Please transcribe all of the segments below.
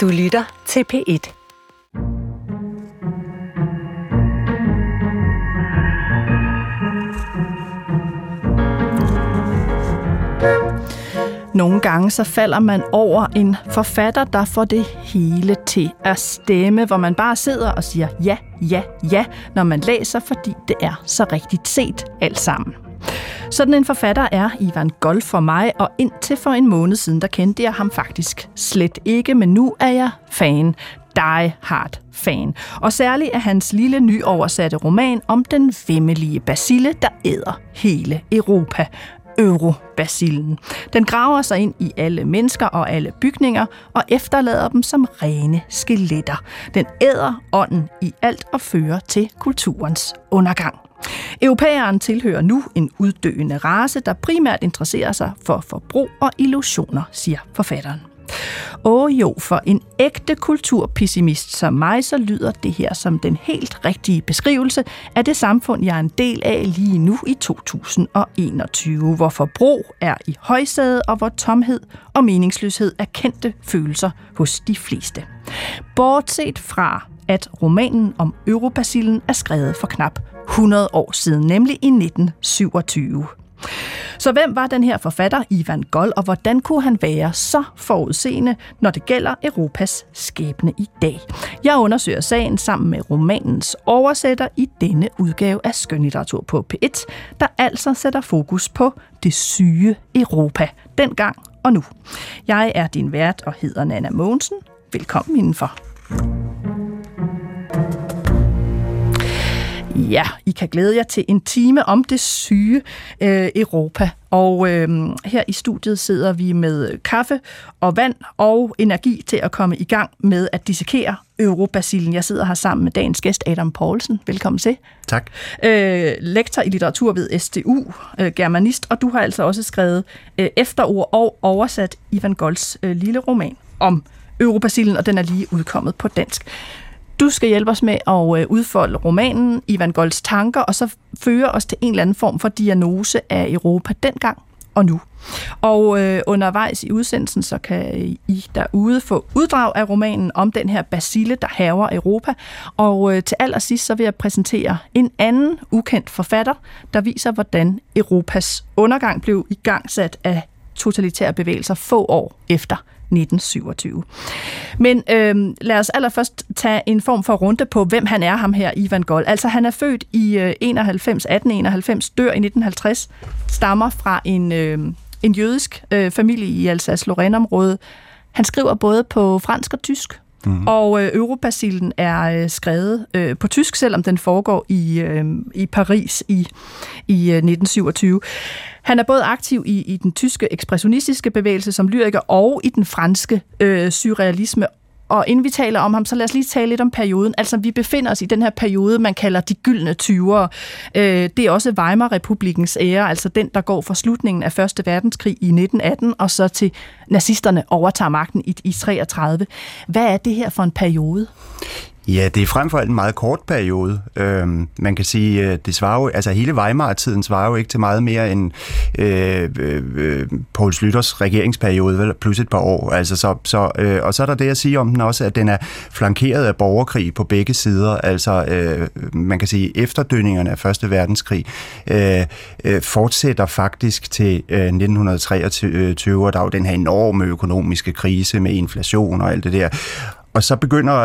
Du lytter til P1. Nogle gange så falder man over en forfatter, der får det hele til at stemme, hvor man bare sidder og siger ja, ja, ja, når man læser, fordi det er så rigtigt set alt sammen. Sådan en forfatter er Ivan Golf for mig, og indtil for en måned siden, der kendte jeg ham faktisk slet ikke, men nu er jeg fan. Die Hard fan. Og særligt er hans lille nyoversatte roman om den vemmelige basille, der æder hele Europa. Eurobasillen. Den graver sig ind i alle mennesker og alle bygninger og efterlader dem som rene skeletter. Den æder ånden i alt og fører til kulturens undergang. Europæeren tilhører nu en uddøende race, der primært interesserer sig for forbrug og illusioner, siger forfatteren. Åh jo, for en ægte kulturpessimist som mig, så lyder det her som den helt rigtige beskrivelse af det samfund, jeg er en del af lige nu i 2021, hvor forbrug er i højsædet og hvor tomhed og meningsløshed er kendte følelser hos de fleste. Bortset fra, at romanen om Europasillen er skrevet for knap 100 år siden, nemlig i 1927. Så hvem var den her forfatter, Ivan Gold, og hvordan kunne han være så forudseende, når det gælder Europas skæbne i dag? Jeg undersøger sagen sammen med romanens oversætter i denne udgave af Skønlitteratur på P1, der altså sætter fokus på det syge Europa, dengang og nu. Jeg er din vært og hedder Nana Mogensen. Velkommen indenfor. Ja, I kan glæde jer til en time om det syge øh, Europa. Og øh, her i studiet sidder vi med kaffe og vand og energi til at komme i gang med at dissekere Eurobasillen. Jeg sidder her sammen med dagens gæst Adam Poulsen. Velkommen til. Tak. Øh, lektor i litteratur ved STU, øh, germanist, og du har altså også skrevet øh, efterord og oversat Ivan Golds øh, lille roman om Eurobasillen, og den er lige udkommet på dansk. Du skal hjælpe os med at øh, udfolde romanen Ivan Golds tanker, og så føre os til en eller anden form for diagnose af Europa dengang og nu. Og øh, undervejs i udsendelsen, så kan I derude få uddrag af romanen om den her basile, der haver Europa. Og øh, til allersidst, så vil jeg præsentere en anden ukendt forfatter, der viser, hvordan Europas undergang blev igangsat af totalitære bevægelser få år efter 1927. Men øh, lad os allerførst tage en form for runde på, hvem han er, ham her, Ivan Gold. Altså, han er født i øh, 91, 1891, dør i 1950, stammer fra en, øh, en jødisk øh, familie i Alsace-Lorraine-området. Han skriver både på fransk og tysk, Mm-hmm. Og øh, Eurobasillen er øh, skrevet øh, på tysk, selvom den foregår i, øh, i Paris i, i øh, 1927. Han er både aktiv i, i den tyske ekspressionistiske bevægelse som lyriker og i den franske øh, surrealisme og inden vi taler om ham, så lad os lige tale lidt om perioden. Altså, vi befinder os i den her periode, man kalder de gyldne 20'ere. Øh, det er også Weimar-republikens ære, altså den, der går fra slutningen af Første Verdenskrig i 1918, og så til nazisterne overtager magten i, i 33. Hvad er det her for en periode? Ja, det er frem for alt en meget kort periode. Øhm, man kan sige, øh, det svarer jo, altså hele Weimar-tiden svarer jo ikke til meget mere end øh, øh, øh Poul Slytters regeringsperiode, vel, plus et par år. Altså, så, så, øh, og så er der det at sige om den også, at den er flankeret af borgerkrig på begge sider. Altså, øh, man kan sige, efterdønningerne af Første Verdenskrig øh, øh, fortsætter faktisk til øh, 1923, og der er jo den her enorme økonomiske krise med inflation og alt det der. Og så begynder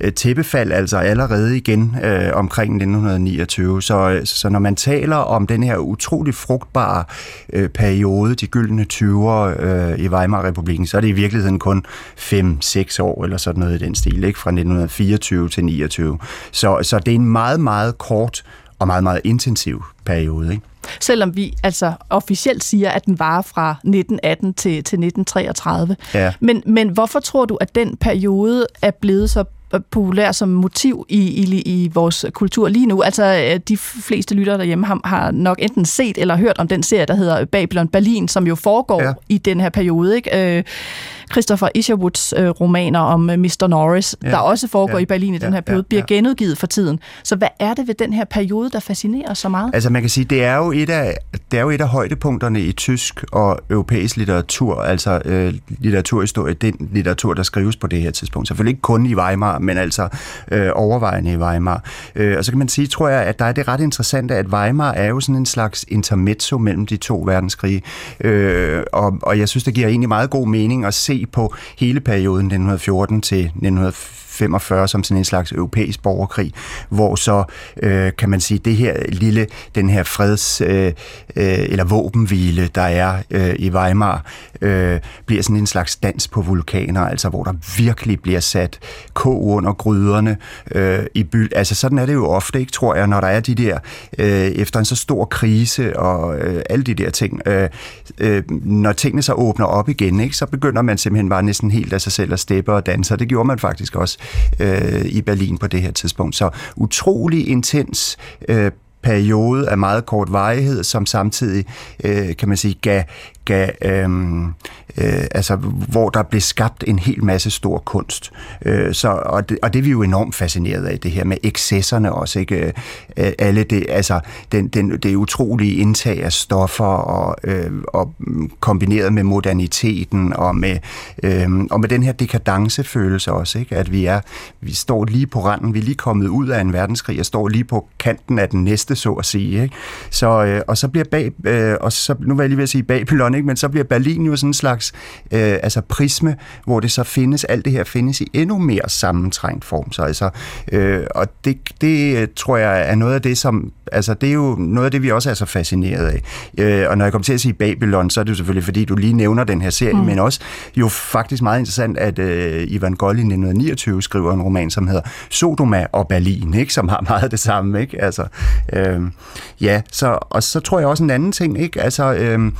øh, tæppefald altså allerede igen øh, omkring 1929. Så, øh, så når man taler om den her utrolig frugtbare øh, periode, de gyldne 20'ere øh, i Weimar-republiken, så er det i virkeligheden kun 5-6 år eller sådan noget i den stil, ikke? fra 1924 til 29. Så, så det er en meget, meget kort og meget, meget intensiv periode. Ikke? Selvom vi altså officielt siger, at den var fra 1918 til, til 1933. Ja. Men, men hvorfor tror du, at den periode er blevet så populær som motiv i, i, i vores kultur lige nu. Altså, øh, de fleste lyttere derhjemme har, har nok enten set eller hørt om den serie, der hedder Babylon Berlin, som jo foregår ja. i den her periode. Ikke? Øh, Christopher Isherwoods øh, romaner om øh, Mr. Norris, ja. der også foregår ja. i Berlin i den her periode, ja. bliver ja. genudgivet for tiden. Så hvad er det ved den her periode, der fascinerer så meget? Altså man kan sige, det er jo et af, det er jo et af højdepunkterne i tysk og europæisk litteratur, altså øh, litteraturhistorie, den litteratur, der skrives på det her tidspunkt. Selvfølgelig ikke kun i Weimar, men altså øh, overvejende i Weimar. Øh, og så kan man sige, tror jeg, at der er det ret interessante, at Weimar er jo sådan en slags intermezzo mellem de to verdenskrige. Øh, og, og jeg synes, det giver egentlig meget god mening at se på hele perioden 1914 til 1945 45 som sådan en slags europæisk borgerkrig, hvor så, øh, kan man sige, det her lille, den her freds- øh, øh, eller våbenhvile, der er øh, i Weimar, øh, bliver sådan en slags dans på vulkaner, altså hvor der virkelig bliver sat kog under gryderne øh, i by. Altså sådan er det jo ofte, ikke, tror jeg, når der er de der, øh, efter en så stor krise og øh, alle de der ting, øh, øh, når tingene så åbner op igen, ikke, så begynder man simpelthen bare næsten helt af sig selv at steppe og danse, og det gjorde man faktisk også øh, i Berlin på det her tidspunkt. Så utrolig intens øh, periode af meget kort varighed, som samtidig, øh, kan man sige, gav, gav øh, øh, altså, hvor der blev skabt en hel masse stor kunst. Øh, så, og, det, og det er vi jo enormt fascineret af, det her med excesserne også, ikke? Øh, alle det, altså, den, den, det utrolige indtag af stoffer og, øh, og mm, kombineret med moderniteten og med, øh, og med den her dekadencefølelse også, ikke? At vi er, vi står lige på randen, vi er lige kommet ud af en verdenskrig og står lige på kanten af den næste, så at sige, ikke? Så, øh, og så bliver bag, øh, og så, nu var jeg lige ved at sige Babylon, ikke? men så bliver Berlin jo sådan en slags øh, altså prisme, hvor det så findes, alt det her findes i endnu mere sammentrængt form. Så altså, øh, og det, det tror jeg er noget af det, som, altså det er jo noget af det, vi også er så fascineret af. Øh, og når jeg kommer til at sige Babylon, så er det jo selvfølgelig, fordi du lige nævner den her serie, mm. men også jo faktisk meget interessant, at øh, Ivan Goll i 1929 skriver en roman, som hedder Sodoma og Berlin, ikke? som har meget det samme. Ikke? Altså, øh, ja, så, og så tror jeg også en anden ting, ikke? Altså, øh,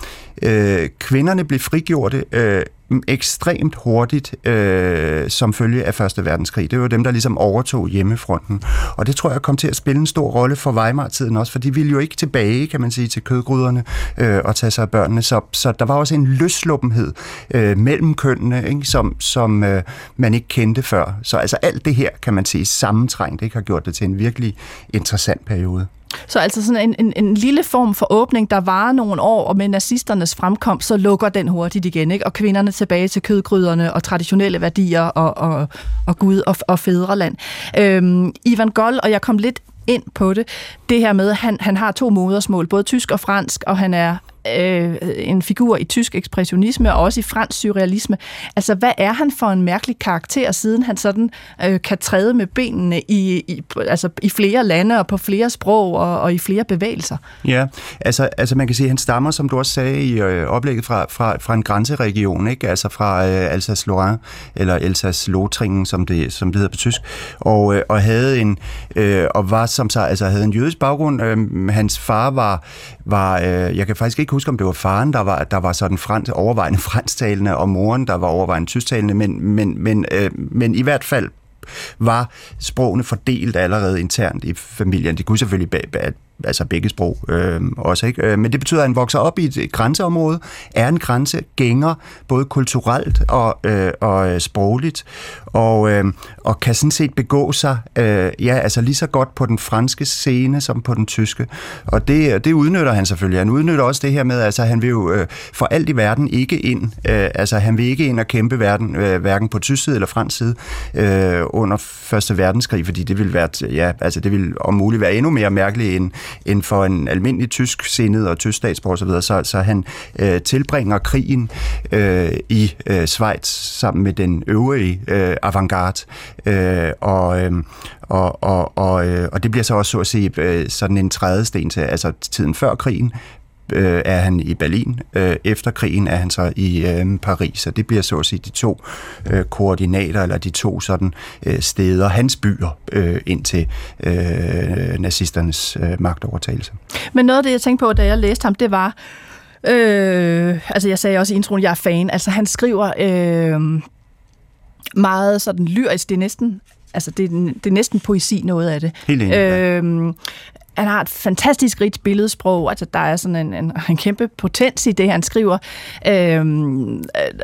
øh, Øh, kvinderne blev frigjorte øh, ekstremt hurtigt øh, som følge af Første Verdenskrig. Det var dem, der ligesom overtog hjemmefronten. Og det tror jeg kom til at spille en stor rolle for Weimar-tiden også, for de ville jo ikke tilbage, kan man sige, til kødgryderne øh, og tage sig af børnene. Så, så der var også en løsluppenhed øh, mellem kønnene, ikke, som, som øh, man ikke kendte før. Så altså alt det her, kan man sige, sammentrængt, ikke, har gjort det til en virkelig interessant periode. Så altså sådan en, en, en lille form for åbning, der varer nogle år, og med nazisternes fremkomst, så lukker den hurtigt igen, ikke? og kvinderne tilbage til kødgryderne og traditionelle værdier og, og, og Gud og, og fædreland. Øhm, Ivan Goll, og jeg kom lidt ind på det, det her med, at han, han har to modersmål, både tysk og fransk, og han er øh, en figur i tysk ekspressionisme og også i fransk surrealisme. Altså, hvad er han for en mærkelig karakter, siden han sådan øh, kan træde med benene i, i, altså, i flere lande og på flere sprog og, og i flere bevægelser? Ja, altså, altså man kan sige, at han stammer, som du også sagde i øh, oplægget, fra, fra, fra en grænseregion, ikke? altså fra øh, Alsace-Lorraine, eller Alsace-Lotringen, som det, som det hedder på tysk, og, øh, og havde en, øh, og var som så, altså havde en jødisk baggrund. Øh, hans far var, var øh, jeg kan faktisk ikke huske, om det var faren, der var, der var sådan frans, overvejende fransktalende, og moren, der var overvejende tysktalende, men, men, men, øh, men i hvert fald var sprogene fordelt allerede internt i familien. Det kunne selvfølgelig altså begge sprog øh, også. Ikke? Øh, men det betyder, at han vokser op i et grænseområde, er en gænger, både kulturelt og, øh, og øh, sprogligt, og, øh, og kan sådan set begå sig øh, ja, altså lige så godt på den franske scene som på den tyske. Og det, det udnytter han selvfølgelig. Han udnytter også det her med, altså han vil jo øh, for alt i verden ikke ind, øh, altså han vil ikke ind og kæmpe verden, øh, hverken på tysk side eller fransk side øh, under Første Verdenskrig, fordi det ville være, ja, altså det ville om muligt være endnu mere mærkeligt end, end for en almindelig tysk sindet og tysk statsborger osv., så, så han øh, tilbringer krigen øh, i øh, Schweiz sammen med den øvrige øh, avantgarde, øh, og, øh, og, og, og, øh, og det bliver så også så at sige øh, sådan en trædesten til altså tiden før krigen, øh, er han i Berlin. Øh, efter krigen er han så i øh, Paris, så det bliver så at sige de to øh, koordinater, eller de to sådan øh, steder, hans byer, øh, ind til øh, nazisternes øh, magtovertagelse. Men noget af det, jeg tænkte på, da jeg læste ham, det var, øh, altså jeg sagde også i introen, jeg er fan, altså han skriver øh, meget sådan lyrisk, det er næsten altså det, det er næsten poesi noget af det. Helt enig. Øh, han har et fantastisk rigt billedsprog, altså der er sådan en, en, en kæmpe potens i det, han skriver, øhm, øh,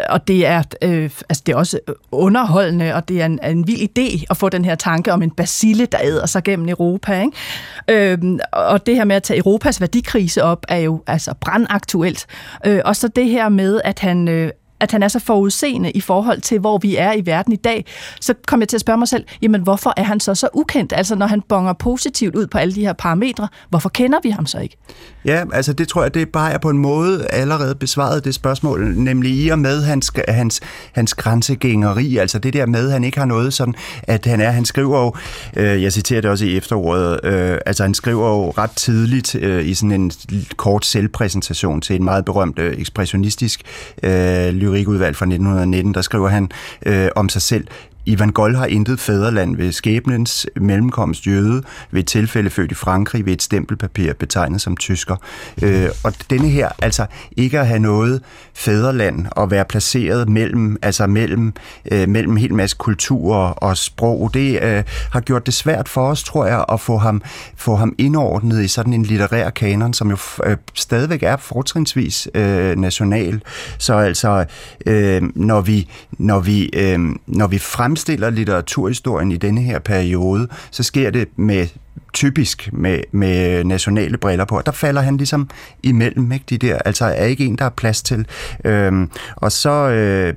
og det er, øh, altså det er også underholdende, og det er en, en vild idé at få den her tanke om en basile, der æder sig gennem Europa. Ikke? Øhm, og det her med at tage Europas værdikrise op, er jo altså brandaktuelt. Øh, og så det her med, at han, øh, at han er så forudseende i forhold til, hvor vi er i verden i dag, så kommer jeg til at spørge mig selv, jamen hvorfor er han så så ukendt? Altså når han bonger positivt ud på alle de her parametre, hvorfor kender vi ham så ikke? Ja, altså det tror jeg, det bare er på en måde allerede besvaret det spørgsmål, nemlig i og med hans, hans, hans grænsegængeri, altså det der med, at han ikke har noget sådan, at han er, han skriver jo, øh, jeg citerer det også i efteråret, øh, altså han skriver jo ret tidligt øh, i sådan en kort selvpræsentation til en meget berømt øh, ekspressionistisk øh, lyrikudvalg fra 1919, der skriver han øh, om sig selv, Ivan Gold har intet fædreland ved skæbnens mellemkomst jøde, ved et tilfælde født i Frankrig, ved et stempelpapir betegnet som tysker. Øh, og denne her, altså ikke at have noget fædreland og være placeret mellem, altså mellem, øh, mellem en hel masse kulturer og sprog, det øh, har gjort det svært for os, tror jeg, at få ham, få ham indordnet i sådan en litterær kanon, som jo øh, stadigvæk er fortrinsvis øh, national. Så altså, øh, når vi, når vi, øh, når vi frem fremstiller litteraturhistorien i denne her periode, så sker det med typisk med, med nationale briller på. Der falder han ligesom imellem, ikke, de der, altså er ikke en, der er plads til. Øhm, og så... Øh,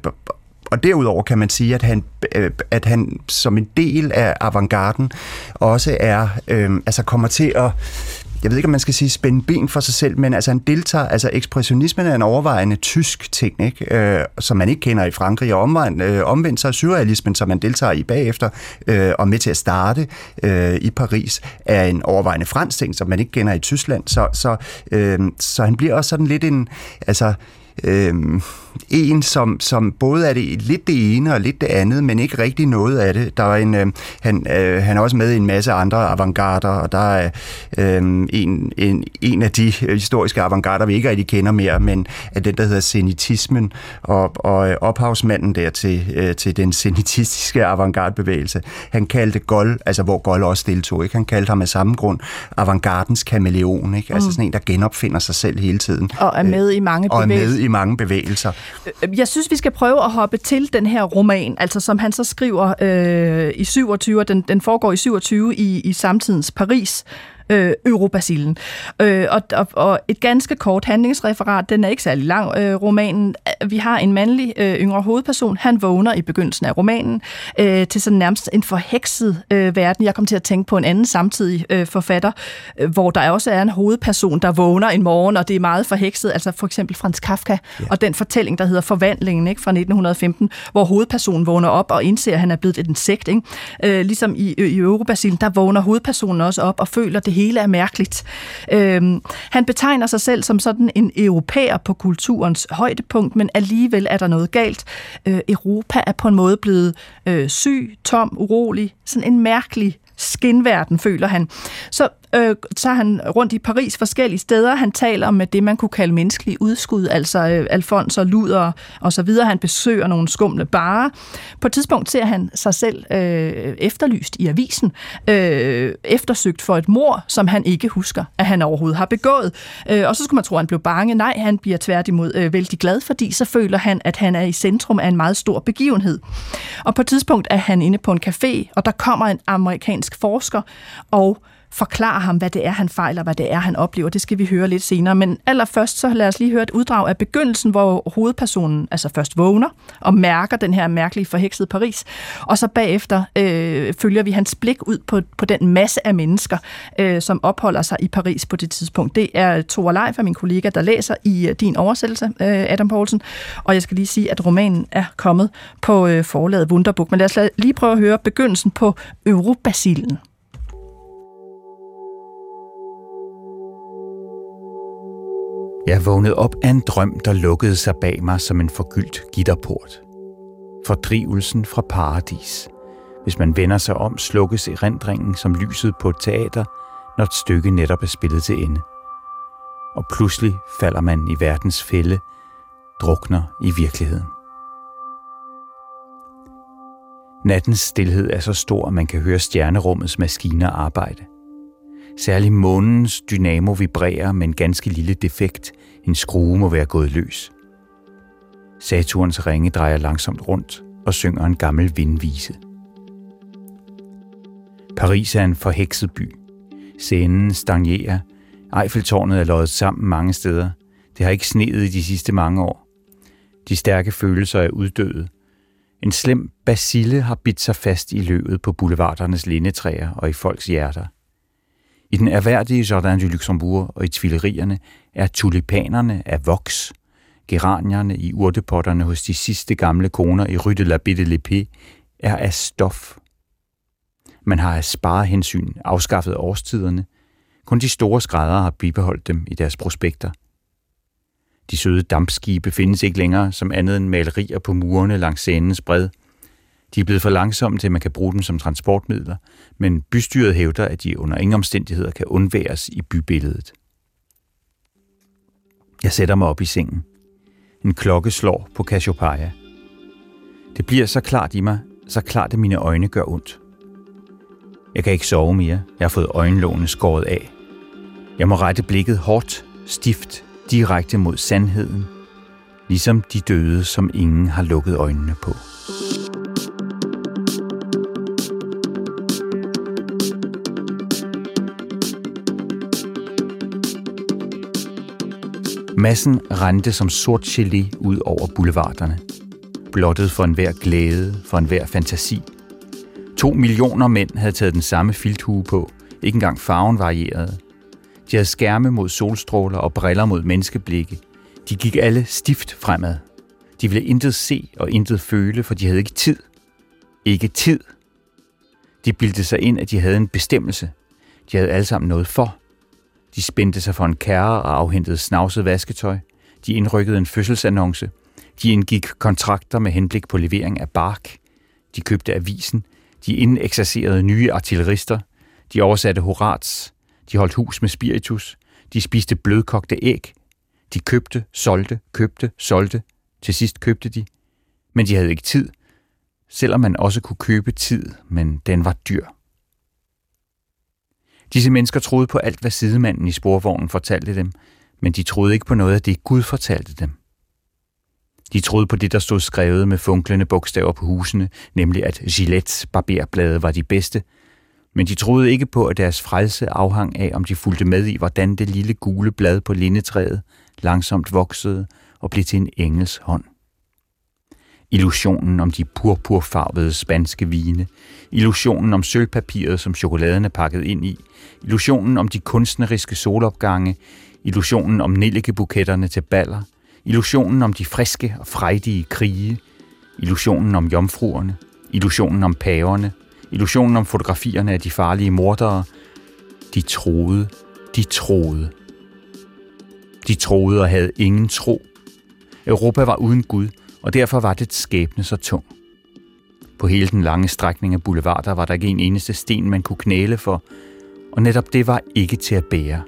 og derudover kan man sige, at han, øh, at han som en del af avantgarden også er, øh, altså kommer til at jeg ved ikke, om man skal sige spænde ben for sig selv, men altså han deltager, altså ekspressionismen er en overvejende tysk ting, ikke? Øh, som man ikke kender i Frankrig, og omvendt, øh, omvendt så er surrealismen, som man deltager i bagefter, øh, og med til at starte øh, i Paris, er en overvejende fransk ting, som man ikke kender i Tyskland, så, så, øh, så han bliver også sådan lidt en, altså, øh, en, som, som både er det lidt det ene og lidt det andet, men ikke rigtig noget af det. Der er en, øh, han, øh, han er også med i en masse andre avantgarder, og der er øh, en, en, en af de historiske avantgarder, vi ikke rigtig kender mere, men er den, der hedder senitismen, og, og ophavsmanden der til, øh, til den senitistiske avantgardebevægelse. Han kaldte Gold, altså hvor Gold også deltog, ikke? han kaldte ham af samme grund avantgardens kameleon, ikke? altså mm. sådan en, der genopfinder sig selv hele tiden. Og er med i mange bevægelser. Og er med i mange bevægelser. Øh, jeg synes, vi skal prøve at hoppe til den her roman, altså som han så skriver øh, i 27, den, den foregår i 27 i, i samtidens Paris øh, Eurobasillen. Øh, og, og, og et ganske kort handlingsreferat, den er ikke særlig lang, øh, romanen. Vi har en mandlig øh, yngre hovedperson, han vågner i begyndelsen af romanen øh, til sådan nærmest en forhekset øh, verden. Jeg kom til at tænke på en anden samtidig øh, forfatter, øh, hvor der også er en hovedperson, der vågner en morgen, og det er meget forhekset, altså for eksempel Frans Kafka, ja. og den fortælling, der hedder Forvandlingen ikke, fra 1915, hvor hovedpersonen vågner op og indser, at han er blevet et insekt. Ikke? Øh, ligesom i, i Eurobasillen, der vågner hovedpersonen også op og føler det hele er mærkeligt. Øhm, han betegner sig selv som sådan en europæer på kulturens højdepunkt, men alligevel er der noget galt. Øh, Europa er på en måde blevet øh, syg, tom, urolig, sådan en mærkelig skinverden, føler han. Så øh, tager han rundt i Paris forskellige steder. Han taler om det, man kunne kalde menneskelige udskud, altså øh, Alfons og Luder og så videre. Han besøger nogle skumle barer. På et tidspunkt ser han sig selv øh, efterlyst i avisen, øh, eftersøgt for et mor, som han ikke husker, at han overhovedet har begået. Øh, og så skulle man tro, at han blev bange. Nej, han bliver tværtimod øh, vældig glad, fordi så føler han, at han er i centrum af en meget stor begivenhed. Og på et tidspunkt er han inde på en café, og der kommer en amerikansk forsker og forklare ham, hvad det er, han fejler, hvad det er, han oplever. Det skal vi høre lidt senere. Men allerførst, så lad os lige høre et uddrag af begyndelsen, hvor hovedpersonen altså først vågner og mærker den her mærkelige forheksede Paris. Og så bagefter øh, følger vi hans blik ud på, på den masse af mennesker, øh, som opholder sig i Paris på det tidspunkt. Det er Thor Leif, min kollega, der læser i øh, din oversættelse, øh, Adam Poulsen. Og jeg skal lige sige, at romanen er kommet på øh, forlaget Wunderbook. Men lad os lige prøve at høre begyndelsen på Eurobasillen. Jeg vågnede op af en drøm, der lukkede sig bag mig som en forgyldt gitterport. Fordrivelsen fra paradis. Hvis man vender sig om, slukkes erindringen som lyset på et teater, når et stykke netop er spillet til ende. Og pludselig falder man i verdens fælde, drukner i virkeligheden. Nattens stillhed er så stor, at man kan høre stjernerummets maskiner arbejde. Særlig månens dynamo vibrerer med en ganske lille defekt. En skrue må være gået løs. Saturns ringe drejer langsomt rundt og synger en gammel vindvise. Paris er en forhekset by. Scenen stagnerer. Eiffeltårnet er løjet sammen mange steder. Det har ikke sneet i de sidste mange år. De stærke følelser er uddøde. En slem basille har bidt sig fast i løvet på boulevardernes lindetræer og i folks hjerter. I den erhverdige Jardin du Luxembourg og i tvillerierne er tulipanerne af voks. Geranierne i urtepotterne hos de sidste gamle koner i Rue de la Bitte Lépée er af stof. Man har af sparehensyn afskaffet årstiderne. Kun de store skrædder har bibeholdt dem i deres prospekter. De søde dampskibe findes ikke længere som andet end malerier på murene langs Sænens bred. De er blevet for langsomme til, at man kan bruge dem som transportmidler, men bystyret hævder, at de under ingen omstændigheder kan undværes i bybilledet. Jeg sætter mig op i sengen. En klokke slår på Cassiopeia. Det bliver så klart i mig, så klart at mine øjne gør ondt. Jeg kan ikke sove mere. Jeg har fået øjenlågene skåret af. Jeg må rette blikket hårdt, stift, direkte mod sandheden, ligesom de døde, som ingen har lukket øjnene på. Massen rendte som sort gelé ud over boulevarderne. Blottet for enhver glæde, for enhver fantasi. To millioner mænd havde taget den samme filthue på. Ikke engang farven varierede. De havde skærme mod solstråler og briller mod menneskeblikke. De gik alle stift fremad. De ville intet se og intet føle, for de havde ikke tid. Ikke tid. De bildte sig ind, at de havde en bestemmelse. De havde alle sammen noget for. De spændte sig for en kærre og afhentede snavset vasketøj. De indrykkede en fødselsannonce. De indgik kontrakter med henblik på levering af bark. De købte avisen. De indeksercerede nye artillerister. De oversatte Horats. De holdt hus med spiritus. De spiste blødkogte æg. De købte, solgte, købte, solgte. Til sidst købte de. Men de havde ikke tid. Selvom man også kunne købe tid, men den var dyr. Disse mennesker troede på alt, hvad sidemanden i sporvognen fortalte dem, men de troede ikke på noget af det, Gud fortalte dem. De troede på det, der stod skrevet med funklende bogstaver på husene, nemlig at Gillettes barberblade var de bedste, men de troede ikke på, at deres frelse afhang af, om de fulgte med i, hvordan det lille gule blad på lindetræet langsomt voksede og blev til en engels hånd. Illusionen om de purpurfarvede spanske vine, illusionen om sølvpapiret, som chokoladen er pakket ind i, illusionen om de kunstneriske solopgange, illusionen om nellikebuketterne til baller, illusionen om de friske og frejdige krige, illusionen om jomfruerne, illusionen om paverne, illusionen om fotografierne af de farlige mordere. De troede, de troede. De troede og havde ingen tro. Europa var uden Gud, og derfor var det skæbne så tung. På hele den lange strækning af boulevarder var der ikke en eneste sten, man kunne knæle for, og netop det var ikke til at bære.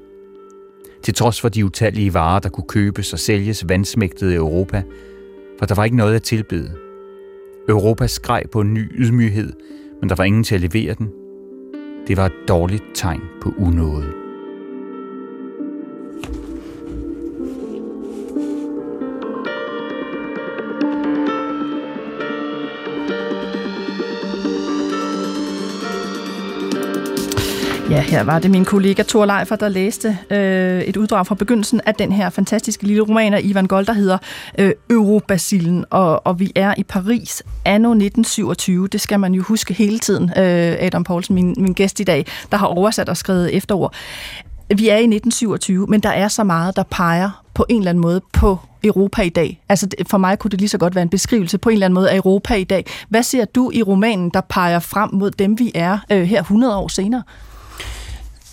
Til trods for de utallige varer, der kunne købes og sælges, vandsmægtede Europa, for der var ikke noget at tilbyde. Europa skreg på en ny ydmyghed, men der var ingen til at levere den. Det var et dårligt tegn på unåde. Ja, her var det min kollega Thor Leifer, der læste øh, et uddrag fra begyndelsen af den her fantastiske lille roman af Ivan Gold, der hedder øh, Eurobasillen, og, og vi er i Paris anno 1927. Det skal man jo huske hele tiden, øh, Adam Poulsen, min, min gæst i dag, der har oversat og skrevet efterord. Vi er i 1927, men der er så meget, der peger på en eller anden måde på Europa i dag. Altså for mig kunne det lige så godt være en beskrivelse på en eller anden måde af Europa i dag. Hvad ser du i romanen, der peger frem mod dem, vi er øh, her 100 år senere?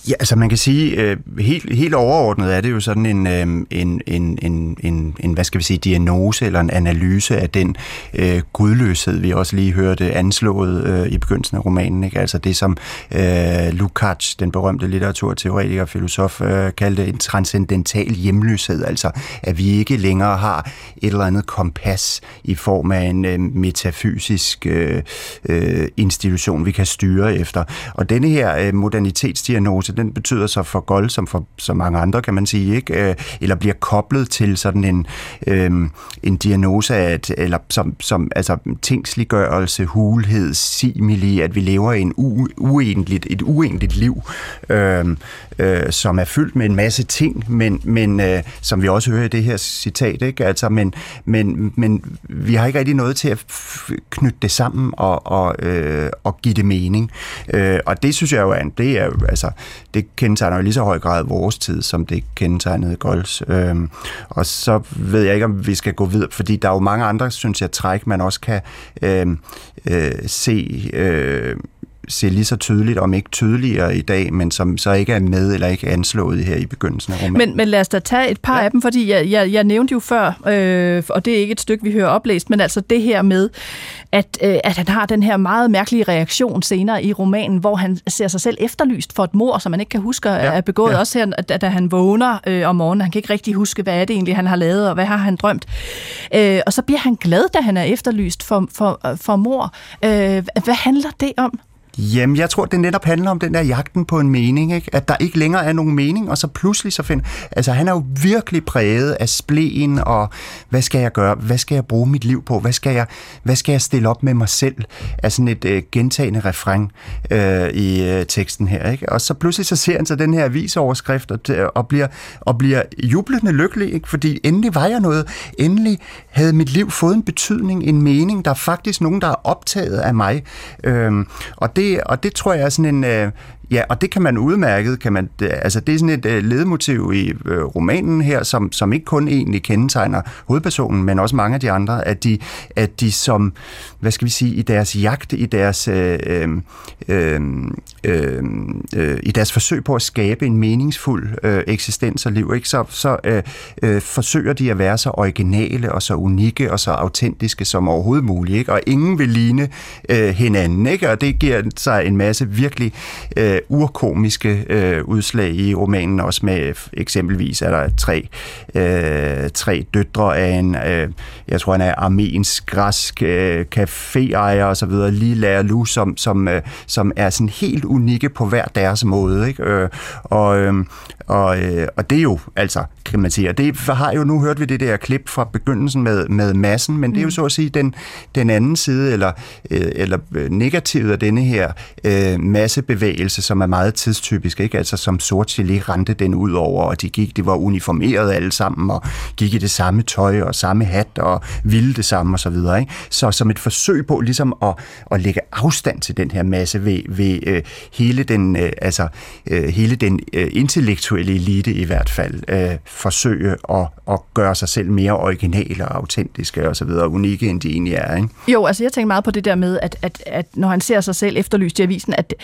Ja, altså man kan sige, øh, helt, helt overordnet er det jo sådan en, øh, en, en, en, en, en, hvad skal vi sige, diagnose eller en analyse af den øh, gudløshed, vi også lige hørte anslået øh, i begyndelsen af romanen. Ikke? Altså det, som øh, Lukács, den berømte litteraturteoretiker og filosof, øh, kaldte en transcendental hjemløshed. Altså at vi ikke længere har et eller andet kompas i form af en øh, metafysisk øh, øh, institution, vi kan styre efter. Og denne her øh, modernitetsdiagnose, den betyder så for Gold, som for så mange andre, kan man sige, ikke? Øh, eller bliver koblet til sådan en, øh, en diagnose af, at, eller som, som altså, tingsliggørelse, hulhed, simili, at vi lever i en u, uendeligt, et uendeligt liv, øh, øh, som er fyldt med en masse ting, men, men øh, som vi også hører i det her citat, ikke? Altså, men, men, men vi har ikke rigtig noget til at knytte det sammen og, og, øh, og give det mening. Øh, og det synes jeg jo er, det er altså, det kendetegner jo lige så høj grad vores tid, som det kendetegnede Golds. Øhm, og så ved jeg ikke, om vi skal gå videre, fordi der er jo mange andre, synes jeg, træk, man også kan øh, øh, se øh, se lige så tydeligt, om ikke tydeligere i dag, men som så ikke er med eller ikke anslået her i begyndelsen af romanen. Men, men lad os da tage et par ja. af dem, fordi jeg, jeg, jeg nævnte jo før, øh, og det er ikke et stykke, vi hører oplæst, men altså det her med, at, øh, at han har den her meget mærkelige reaktion senere i romanen, hvor han ser sig selv efterlyst for et mor, som man ikke kan huske ja. er begået. Ja. Også her, da han vågner øh, om morgenen, han kan ikke rigtig huske, hvad er det egentlig, han har lavet, og hvad har han drømt. Øh, og så bliver han glad, da han er efterlyst for, for, for mor. Øh, hvad handler det om? Jamen, jeg tror, det netop handler om den der jagten på en mening, ikke? at der ikke længere er nogen mening, og så pludselig så finder... Altså, han er jo virkelig præget af spleen, og hvad skal jeg gøre? Hvad skal jeg bruge mit liv på? Hvad skal jeg, hvad skal jeg stille op med mig selv? Er sådan et øh, gentagende refreng øh, i øh, teksten her, ikke? Og så pludselig så ser han så den her avisoverskrift og, og, bliver, og bliver jublende lykkelig, ikke? fordi endelig var jeg noget. Endelig havde mit liv fået en betydning, en mening. Der er faktisk nogen, der er optaget af mig. Øh, og det det, og det tror jeg er sådan en, øh, Ja, og det kan man udmærket, kan man, altså det er sådan et ledemotiv i romanen her, som, som ikke kun egentlig kendetegner hovedpersonen, men også mange af de andre, at de, at de som, hvad skal vi sige, i deres jagt, i deres, øh, øh, øh, øh, i deres forsøg på at skabe en meningsfuld øh, eksistens og liv, ikke, så, så øh, øh, forsøger de at være så originale og så unikke og så autentiske som overhovedet muligt, ikke? og ingen vil ligne øh, hinanden, ikke? og det giver sig en masse virkelig øh, øh, urkomiske øh, udslag i romanen, også med eksempelvis er der tre, øh, tre døtre af en, øh, jeg tror han er armensk, græsk øh, caféejer og så videre, lige lærer Lu, som, som, øh, som er sådan helt unikke på hver deres måde. Ikke? Øh, og, øh, og, øh, og det er jo, altså, og det har jo, nu hørt vi det der klip fra begyndelsen med, med massen, men det er jo mm. så at sige den, den anden side, eller, øh, eller negativet af denne her øh, massebevægelse, som er meget tidstypisk, ikke? altså som sort gelé rendte den ud over, og de gik, de var uniformeret alle sammen, og gik i det samme tøj, og samme hat, og ville det samme, og så videre. Ikke? Så som et forsøg på ligesom at, at lægge afstand til den her masse ved, ved øh, hele den, øh, altså, øh, hele den øh, intellektuelle elite i hvert fald, øh, forsøge at, at gøre sig selv mere originale og autentiske og så videre, unikke end de egentlig er. Ikke? Jo, altså jeg tænker meget på det der med, at, at, at når han ser sig selv efterlyst i avisen, at,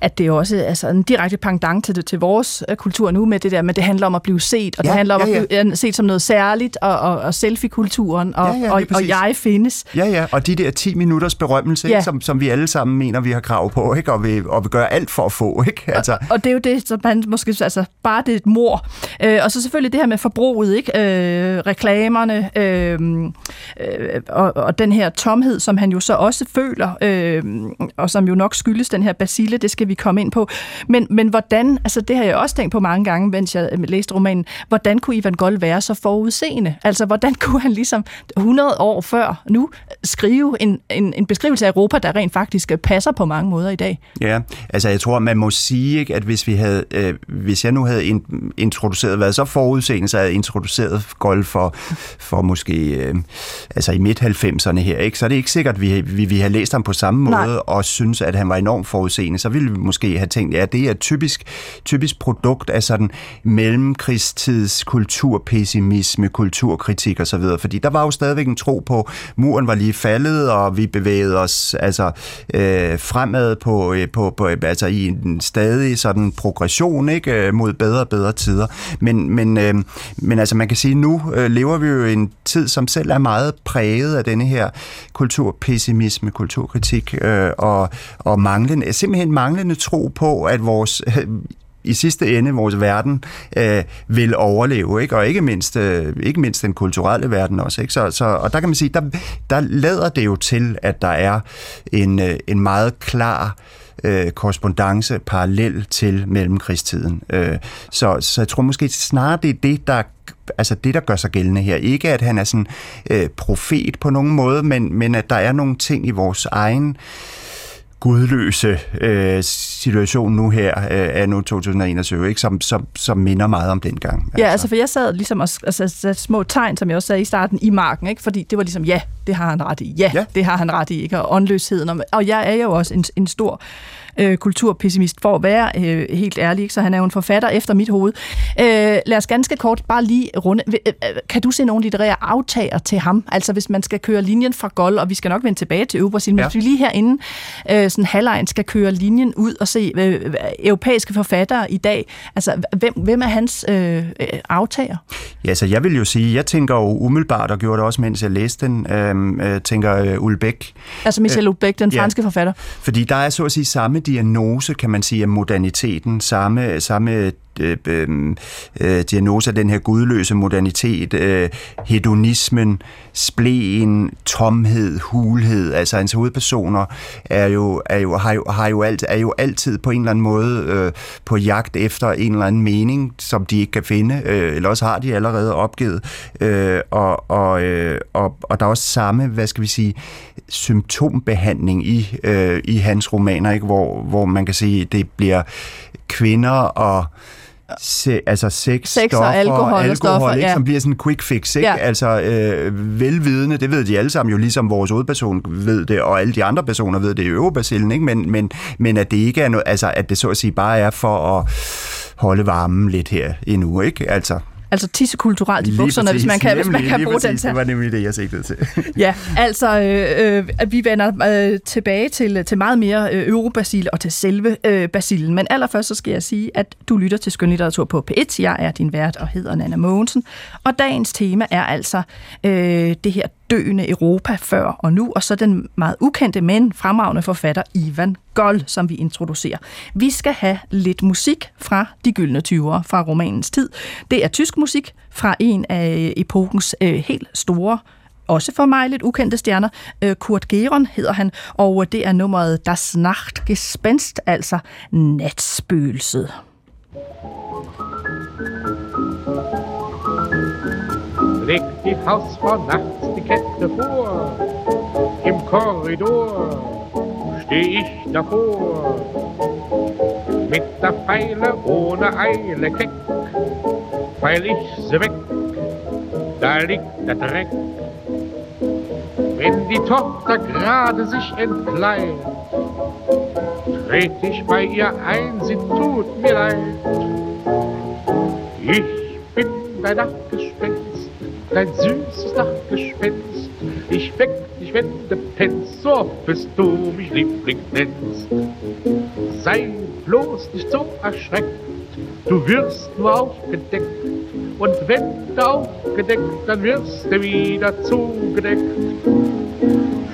at det er også altså, en direkte pendant til, til vores uh, kultur nu med det der, men det handler om at blive set, og ja, det handler om ja, ja. at blive set som noget særligt, og, og, og selfie-kulturen, og, ja, ja, og, og jeg findes. Ja, ja, og de der 10 minutters berømmelse, ja. ikke, som, som vi alle sammen mener, vi har krav på, ikke? Og, vi, og vi gør alt for at få. Ikke? Altså. Og, og det er jo det, som man måske, altså bare det er et mor. Øh, og så selvfølgelig det her med forbruget, ikke? Øh, reklamerne, øh, øh, og, og den her tomhed, som han jo så også føler, øh, og som jo nok skyldes den her basile, det skal vi komme ind på. Men, men hvordan, altså det har jeg også tænkt på mange gange, mens jeg læste romanen, hvordan kunne Ivan Gold være så forudseende? Altså hvordan kunne han ligesom 100 år før nu skrive en, en, en beskrivelse af Europa, der rent faktisk passer på mange måder i dag? Ja, altså jeg tror, man må sige, ikke, at hvis vi havde, øh, hvis jeg nu havde introduceret, været så forudseende, så havde introduceret Gold for, for måske, øh, altså i midt-90'erne her, ikke? så er det ikke sikkert, at vi, vi, vi har læst ham på samme måde, Nej. og synes, at han var enormt forudseende, så ville vi måske have tænkt, ja, det er et typisk, typisk produkt af sådan mellemkrigstids kulturpessimisme, kulturkritik osv., fordi der var jo stadigvæk en tro på, muren var lige faldet, og vi bevægede os altså øh, fremad på, øh, på, på, altså i en stadig sådan progression ikke øh, mod bedre og bedre tider. Men, men, øh, men altså man kan sige, nu øh, lever vi jo i en tid, som selv er meget præget af denne her kulturpessimisme, kulturkritik øh, og, og manglende, simpelthen manglende tro på, at vores i sidste ende vores verden øh, vil overleve, ikke? og ikke mindst, øh, ikke mindst den kulturelle verden også. Ikke? Så, så, og der kan man sige, der, der lader det jo til, at der er en, øh, en meget klar øh, Øh, korrespondence parallel til mellemkrigstiden. Øh, så, så jeg tror måske snarere, det er det, der altså det, der gør sig gældende her. Ikke at han er sådan øh, profet på nogen måde, men, men at der er nogle ting i vores egen gudløse øh, situation nu her, øh, er nu 2021, ikke? Som, som, som minder meget om dengang. Altså. Ja, altså for jeg sad ligesom og altså, satte små tegn, som jeg også sagde i starten, i marken, ikke? fordi det var ligesom, ja, det har han ret i, ja, ja. det har han ret i, ikke? og åndløsheden, og, og jeg er jo også en, en stor øh, kulturpessimist, for at være øh, helt ærlig, ikke? så han er jo en forfatter efter mit hoved. Øh, lad os ganske kort bare lige runde. Øh, øh, kan du se nogle litterære aftager til ham? Altså hvis man skal køre linjen fra Gold, og vi skal nok vende tilbage til Øvresil, men ja. hvis vi lige herinde, øh, sådan halvlejen, skal køre linjen ud og se øh, europæiske forfattere i dag, altså hvem, hvem er hans øh, aftager? Ja, så jeg vil jo sige, jeg tænker jo umiddelbart, og gjorde det også, mens jeg læste den, øhm, øh, tænker øh, Ulbæk. Altså Michel Ulbæk, den franske ja, forfatter. Fordi der er så at sige samme diagnose, kan man sige, af moderniteten, samme, samme øh, øh, øh, den her gudløse modernitet, øh, hedonismen, spleen, tomhed, hulhed. Altså hans hovedpersoner er jo, er jo, har, jo, har jo alt, er jo altid på en eller anden måde øh, på jagt efter en eller anden mening, som de ikke kan finde, øh, eller også har de allerede opgivet. Øh, og, og, øh, og, og der er også samme, hvad skal vi sige, symptombehandling i, øh, i hans romaner, ikke? Hvor, hvor man kan sige, det bliver kvinder og se, altså sex, sex stoffer, og alkohol, alkohol og stoffer, ikke, ja. som bliver sådan en quick fix. Ikke? Ja. Altså øh, velvidende, det ved de alle sammen jo, ligesom vores hovedperson ved det, og alle de andre personer ved det i øverbacillen, ikke? Men, men, men at det ikke er noget, altså at det så at sige bare er for at holde varmen lidt her endnu, ikke? Altså, Altså tissekulturelt i bukserne, hvis man kan, nemlig, hvis man kan bruge præcis, den. Det var nemlig det, jeg sigtede til. ja, altså øh, øh, vi vender øh, tilbage til, til meget mere øh, eurobasil og til selve øh, basilen. Men allerførst så skal jeg sige, at du lytter til Skønlitteratur på P1. Jeg er din vært og hedder Nana Mogensen. Og dagens tema er altså øh, det her døende Europa før og nu, og så den meget ukendte, men fremragende forfatter Ivan Gold, som vi introducerer. Vi skal have lidt musik fra de gyldne 20'ere fra romanens tid. Det er tysk musik fra en af øh, epokens øh, helt store også for mig lidt ukendte stjerner. Øh, Kurt Geron hedder han, og øh, det er nummeret Das Nachtgespenst, altså Natspøgelset. Legt die Hausfrau nachts die Kette vor. Im Korridor steh ich davor. Mit der Pfeile ohne Eile keck, weil ich sie weg, da liegt der Dreck. Wenn die Tochter gerade sich entkleidet, tret ich bei ihr ein, sie tut mir leid. Ich bin dein Nachtgespenst, dein süßes Nachtgespenst. Ich weck dich, wenn du pennst, so bist du mich Liebling nennst. Sei bloß nicht so erschreckt, du wirst nur aufgedeckt. Und wenn du aufgedeckt, dann wirst du wieder zugedeckt.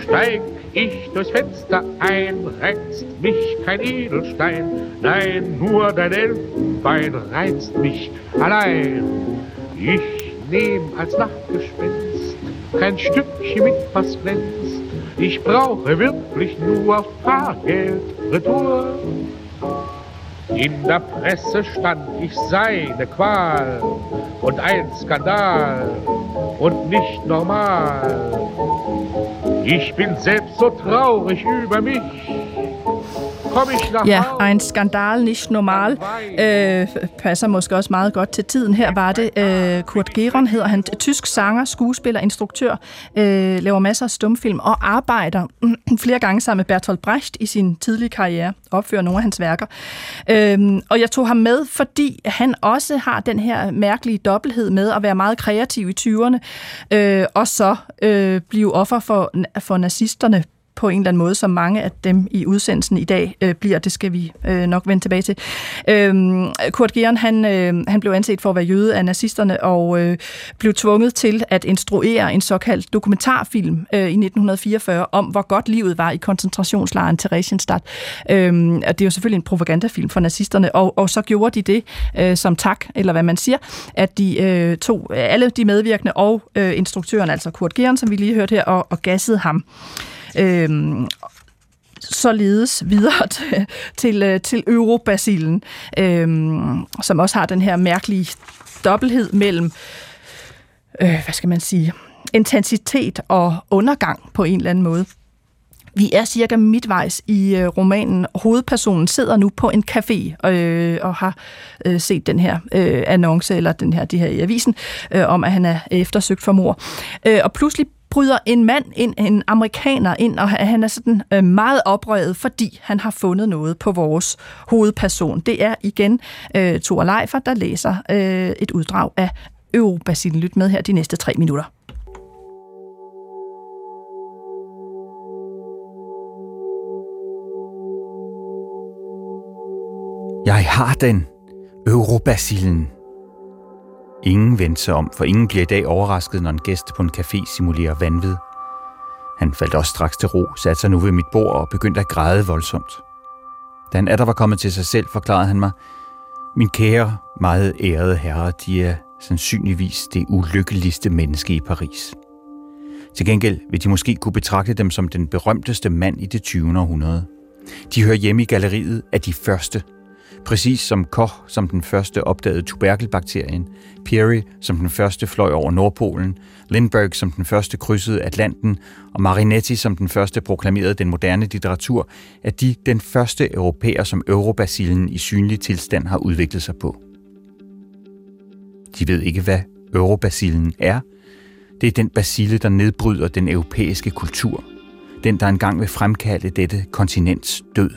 Steig ich durchs Fenster ein, reizt mich kein Edelstein, nein, nur dein Elfenbein reizt mich allein. Ich nehm als Nachtgespenst kein Stückchen mit, was glänzt. Ich brauche wirklich nur Fahrgeld retour. In der Presse stand, ich sei eine Qual und ein Skandal und nicht normal. Ich bin selbst so traurig über mich, Ja, en skandal nicht normal øh, passer måske også meget godt til tiden. Her var det øh, Kurt Geron, hedder han, tysk sanger, skuespiller, instruktør, øh, laver masser af stumfilm og arbejder øh, flere gange sammen med Bertolt Brecht i sin tidlige karriere, opfører nogle af hans værker. Øh, og jeg tog ham med, fordi han også har den her mærkelige dobbelthed med at være meget kreativ i 20'erne, øh, og så øh, blive offer for, for nazisterne på en eller anden måde, som mange af dem i udsendelsen i dag øh, bliver. Det skal vi øh, nok vende tilbage til. Øhm, Kurt Geren, han, øh, han blev anset for at være jøde af nazisterne og øh, blev tvunget til at instruere en såkaldt dokumentarfilm øh, i 1944 om, hvor godt livet var i koncentrationslejren Theresienstadt. Øhm, det er jo selvfølgelig en propagandafilm for nazisterne, og, og så gjorde de det øh, som tak, eller hvad man siger, at de øh, tog alle de medvirkende og øh, instruktøren, altså Kurt Geren, som vi lige hørte her, og, og gassede ham. Øhm, således videre til, til, øh, til Eurobasilen, øhm, som også har den her mærkelige dobbelthed mellem, øh, hvad skal man sige, intensitet og undergang på en eller anden måde. Vi er cirka midtvejs i øh, romanen. Hovedpersonen sidder nu på en café øh, og har øh, set den her øh, annonce, eller den her, de her i avisen, øh, om at han er eftersøgt for mor. Øh, og pludselig bryder en mand ind, en amerikaner ind, og han er sådan øh, meget oprøret, fordi han har fundet noget på vores hovedperson. Det er igen øh, Thor Leifer, der læser øh, et uddrag af Eurobasil. Lyt med her de næste tre minutter. Jeg har den. Eurobasillen. Ingen vendte sig om, for ingen bliver i dag overrasket, når en gæst på en café simulerer vanvid. Han faldt også straks til ro, satte sig nu ved mit bord og begyndte at græde voldsomt. Da han der var kommet til sig selv, forklarede han mig, min kære, meget ærede herre, de er sandsynligvis det ulykkeligste menneske i Paris. Til gengæld vil de måske kunne betragte dem som den berømteste mand i det 20. århundrede. De hører hjemme i galleriet af de første – Præcis som Koch som den første opdagede tuberkelbakterien, Peary som den første fløj over Nordpolen, Lindbergh som den første krydsede Atlanten og Marinetti som den første proklamerede den moderne litteratur, er de den første europæer, som eurobasillen i synlig tilstand har udviklet sig på. De ved ikke, hvad eurobasillen er. Det er den basile, der nedbryder den europæiske kultur. Den, der engang vil fremkalde dette kontinents død.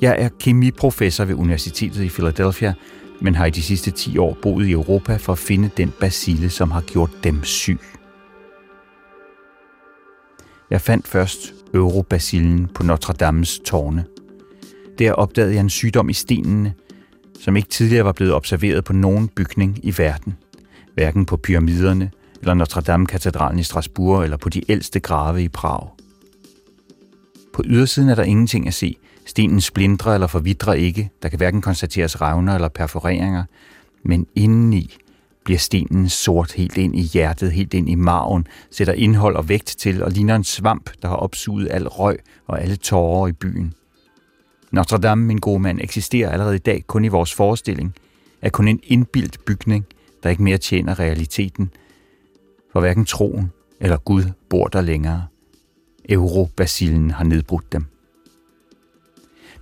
Jeg er kemiprofessor ved Universitetet i Philadelphia, men har i de sidste 10 år boet i Europa for at finde den basile, som har gjort dem syg. Jeg fandt først Eurobasillen på Notre Dames tårne. Der opdagede jeg en sygdom i stenene, som ikke tidligere var blevet observeret på nogen bygning i verden. Hverken på pyramiderne, eller Notre Dame-katedralen i Strasbourg, eller på de ældste grave i Prag. På ydersiden er der ingenting at se – Stenen splindrer eller forvidrer ikke. Der kan hverken konstateres revner eller perforeringer. Men indeni bliver stenen sort helt ind i hjertet, helt ind i maven, sætter indhold og vægt til og ligner en svamp, der har opsuget al røg og alle tårer i byen. Notre Dame, min gode mand, eksisterer allerede i dag kun i vores forestilling, er kun en indbildt bygning, der ikke mere tjener realiteten, for hverken troen eller Gud bor der længere. Eurobasillen har nedbrudt dem.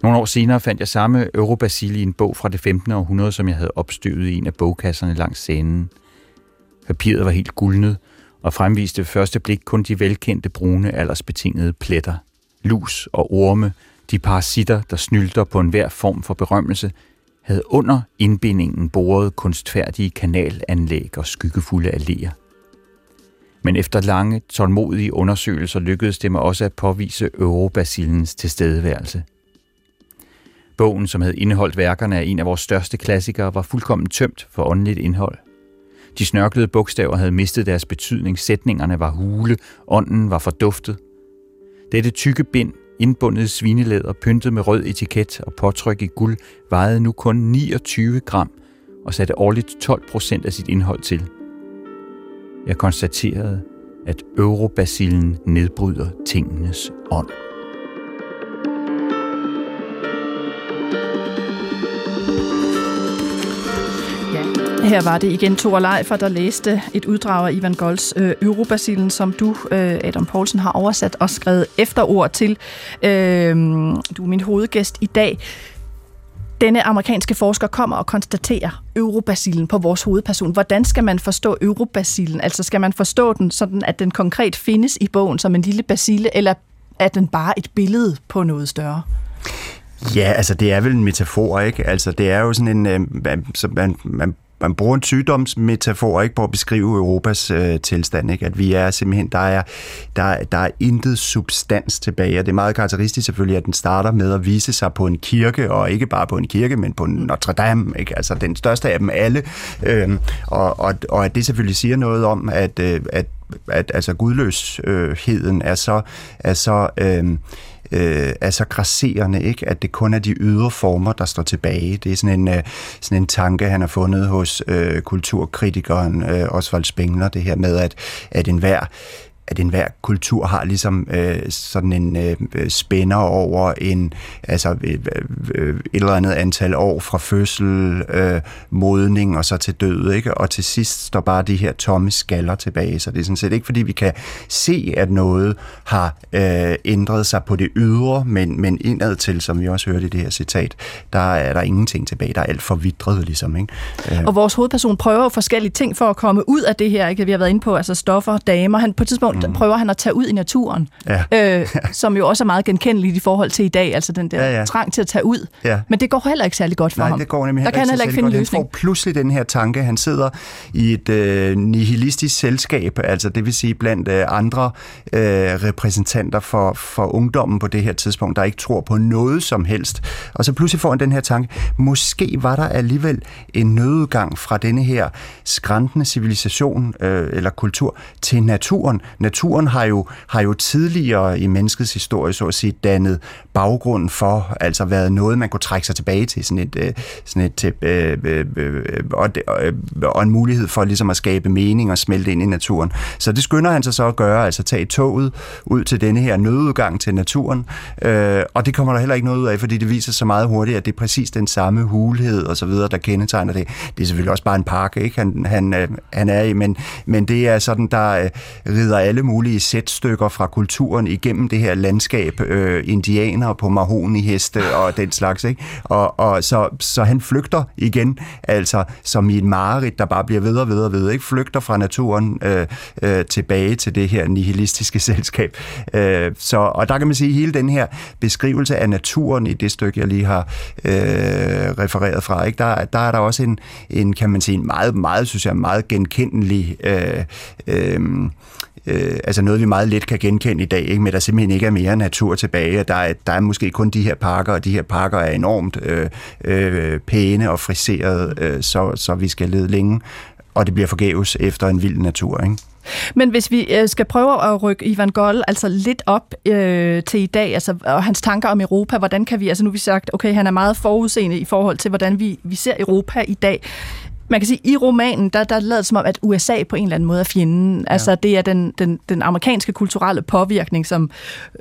Nogle år senere fandt jeg samme Eurobasil i en bog fra det 15. århundrede, som jeg havde opstøvet i en af bogkasserne langs scenen. Papiret var helt guldnet, og fremviste ved første blik kun de velkendte brune aldersbetingede pletter. Lus og orme, de parasitter, der snylter på enhver form for berømmelse, havde under indbindingen boret kunstfærdige kanalanlæg og skyggefulde alléer. Men efter lange, tålmodige undersøgelser lykkedes det mig også at påvise Eurobasillens tilstedeværelse – Bogen, som havde indeholdt værkerne af en af vores største klassikere, var fuldkommen tømt for åndeligt indhold. De snørklede bogstaver havde mistet deres betydning, sætningerne var hule, ånden var forduftet. Dette tykke bind, indbundet i svinelæder, pyntet med rød etiket og påtryk i guld, vejede nu kun 29 gram og satte årligt 12 procent af sit indhold til. Jeg konstaterede, at eurobasillen nedbryder tingenes ånd. Her var det igen Tore Leifer, der læste et uddrag af Ivan Golds øh, Eurobasilen, som du, øh, Adam Poulsen, har oversat og skrevet efterord til. Øh, du er min hovedgæst i dag. Denne amerikanske forsker kommer og konstaterer eurobasilen på vores hovedperson. Hvordan skal man forstå eurobasilen? Altså skal man forstå den sådan, at den konkret findes i bogen som en lille basile, eller er den bare et billede på noget større? Ja, altså det er vel en metafor, ikke? Altså det er jo sådan en, øh, man, man man bruger en sygdomsmetafor ikke på at beskrive Europas øh, tilstand, ikke? at vi er simpelthen, der er, der, der er intet substans tilbage, og det er meget karakteristisk selvfølgelig, at den starter med at vise sig på en kirke, og ikke bare på en kirke, men på Notre Dame, ikke? altså den største af dem alle, øh, og, og, og at det selvfølgelig siger noget om, at, øh, at, at altså gudløsheden er så, er så øh, øh, er så grasserende, ikke? at det kun er de ydre former, der står tilbage. Det er sådan en, øh, sådan en tanke, han har fundet hos øh, kulturkritikeren øh, Oswald Spengler, det her med, at, at enhver at enhver kultur har ligesom øh, sådan en øh, øh spænder over en, altså et, øh, et eller andet antal år fra fødsel, øh, modning og så til død, ikke? Og til sidst står bare de her tomme skaller tilbage, så det er sådan set ikke, fordi vi kan se, at noget har øh, ændret sig på det ydre, men, men indad til, som vi også hørte i det her citat, der er der ingenting tilbage, der er alt forvidret ligesom, ikke? Øh. Og vores hovedperson prøver forskellige ting for at komme ud af det her, ikke? Vi har været inde på, altså stoffer, damer. Han, på et tidspunkt mm. prøver han at tage ud i naturen, ja. øh, som jo også er meget genkendeligt i forhold til i dag, altså den der ja, ja. trang til at tage ud. Ja. Men det går heller ikke særlig godt for Nej, ham. det går nemlig der kan han heller ikke finde en løsning. Han får pludselig den her tanke, han sidder i et øh, nihilistisk selskab, altså det vil sige blandt øh, andre øh, repræsentanter for, for ungdommen på det her tidspunkt, der ikke tror på noget som helst. Og så pludselig får han den her tanke, måske var der alligevel en nødudgang fra denne her skræntende civilisation øh, eller kultur til naturen. Naturen har jo, har jo tidligere i menneskets historie, så at sige, dannet baggrund for, altså været noget, man kunne trække sig tilbage til, sådan et, øh, sådan et øh, øh, øh, og, øh, og en mulighed for ligesom at skabe mening og smelte ind i naturen. Så det skynder han sig så at gøre, altså tage toget ud til denne her nødudgang til naturen, øh, og det kommer der heller ikke noget ud af, fordi det viser så meget hurtigt, at det er præcis den samme hulhed og så videre, der kendetegner det. Det er selvfølgelig også bare en park, ikke? Han, han, øh, han er i, men, men det er sådan, der øh, rider alle mulige sætstykker fra kulturen igennem det her landskab, øh, indianer på mahoniheste og den slags, ikke? Og, og så, så han flygter igen, altså som i en mareridt, der bare bliver ved og ved og ved, ikke? Flygter fra naturen øh, øh, tilbage til det her nihilistiske selskab. Øh, så, og der kan man sige, hele den her beskrivelse af naturen i det stykke, jeg lige har øh, refereret fra, ikke? Der, der er der også en, en, kan man sige, en meget, meget, synes jeg, meget genkendelig øh, øh, øh, altså noget, vi meget let kan genkende i dag, ikke? men der simpelthen ikke er mere natur tilbage. Der er, der er måske kun de her parker, og de her parker er enormt øh, øh, pæne og friserede, øh, så, så vi skal lede længe, og det bliver forgæves efter en vild natur. Ikke? Men hvis vi øh, skal prøve at rykke Ivan Goll altså lidt op øh, til i dag, altså, og hans tanker om Europa, hvordan kan vi, altså nu har vi sagt, okay, han er meget forudseende i forhold til, hvordan vi, vi ser Europa i dag man kan sige, i romanen, der, der lader det som om, at USA på en eller anden måde er fjenden. Ja. Altså, det er den, den, den amerikanske kulturelle påvirkning, som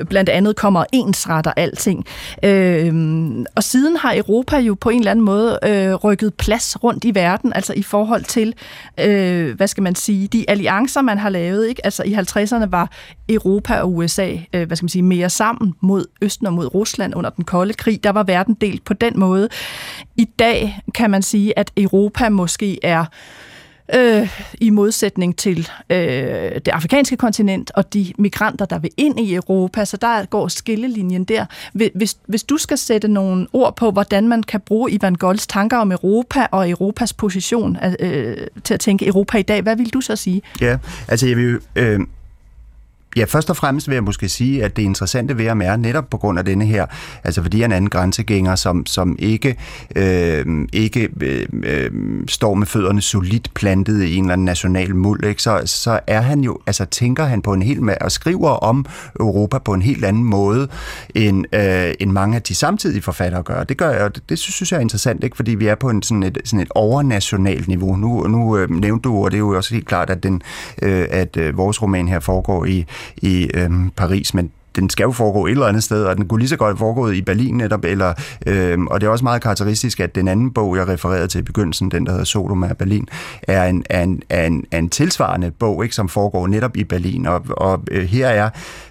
blandt andet kommer og ensretter alting. Øhm, og siden har Europa jo på en eller anden måde øh, rykket plads rundt i verden, altså i forhold til, øh, hvad skal man sige, de alliancer, man har lavet. Ikke? Altså i 50'erne var Europa og USA, øh, hvad skal man sige, mere sammen mod Østen og mod Rusland under den kolde krig. Der var verden delt på den måde. I dag kan man sige, at Europa måske er øh, i modsætning til øh, det afrikanske kontinent og de migranter, der vil ind i Europa. Så der går skillelinjen der. Hvis, hvis du skal sætte nogle ord på, hvordan man kan bruge Ivan Golds tanker om Europa og Europas position øh, til at tænke Europa i dag, hvad vil du så sige? Ja, altså jeg vil... Øh Ja, først og fremmest vil jeg måske sige, at det interessante ved ham er netop på grund af denne her, altså fordi han er en grænsegænger, som, som ikke, øh, ikke øh, øh, står med fødderne solidt plantet i en eller anden national muld, ikke? Så, så er han jo, altså tænker han på en helt og skriver om Europa på en helt anden måde, end, øh, end mange af de samtidige forfattere gør. Det gør jeg, det, det synes jeg er interessant, ikke? fordi vi er på en, sådan, et, sådan et overnationalt niveau. Nu, nu øh, nævnte du, og det er jo også helt klart, at, den, øh, at øh, vores roman her foregår i i øh, Paris, men den skal jo foregå et eller andet sted, og den kunne lige så godt foregå i Berlin netop, eller, øh, og det er også meget karakteristisk, at den anden bog, jeg refererede til i begyndelsen, den der hedder Sodom af Berlin, er en, er en, er en, er en tilsvarende bog, ikke, som foregår netop i Berlin, og, og øh, her er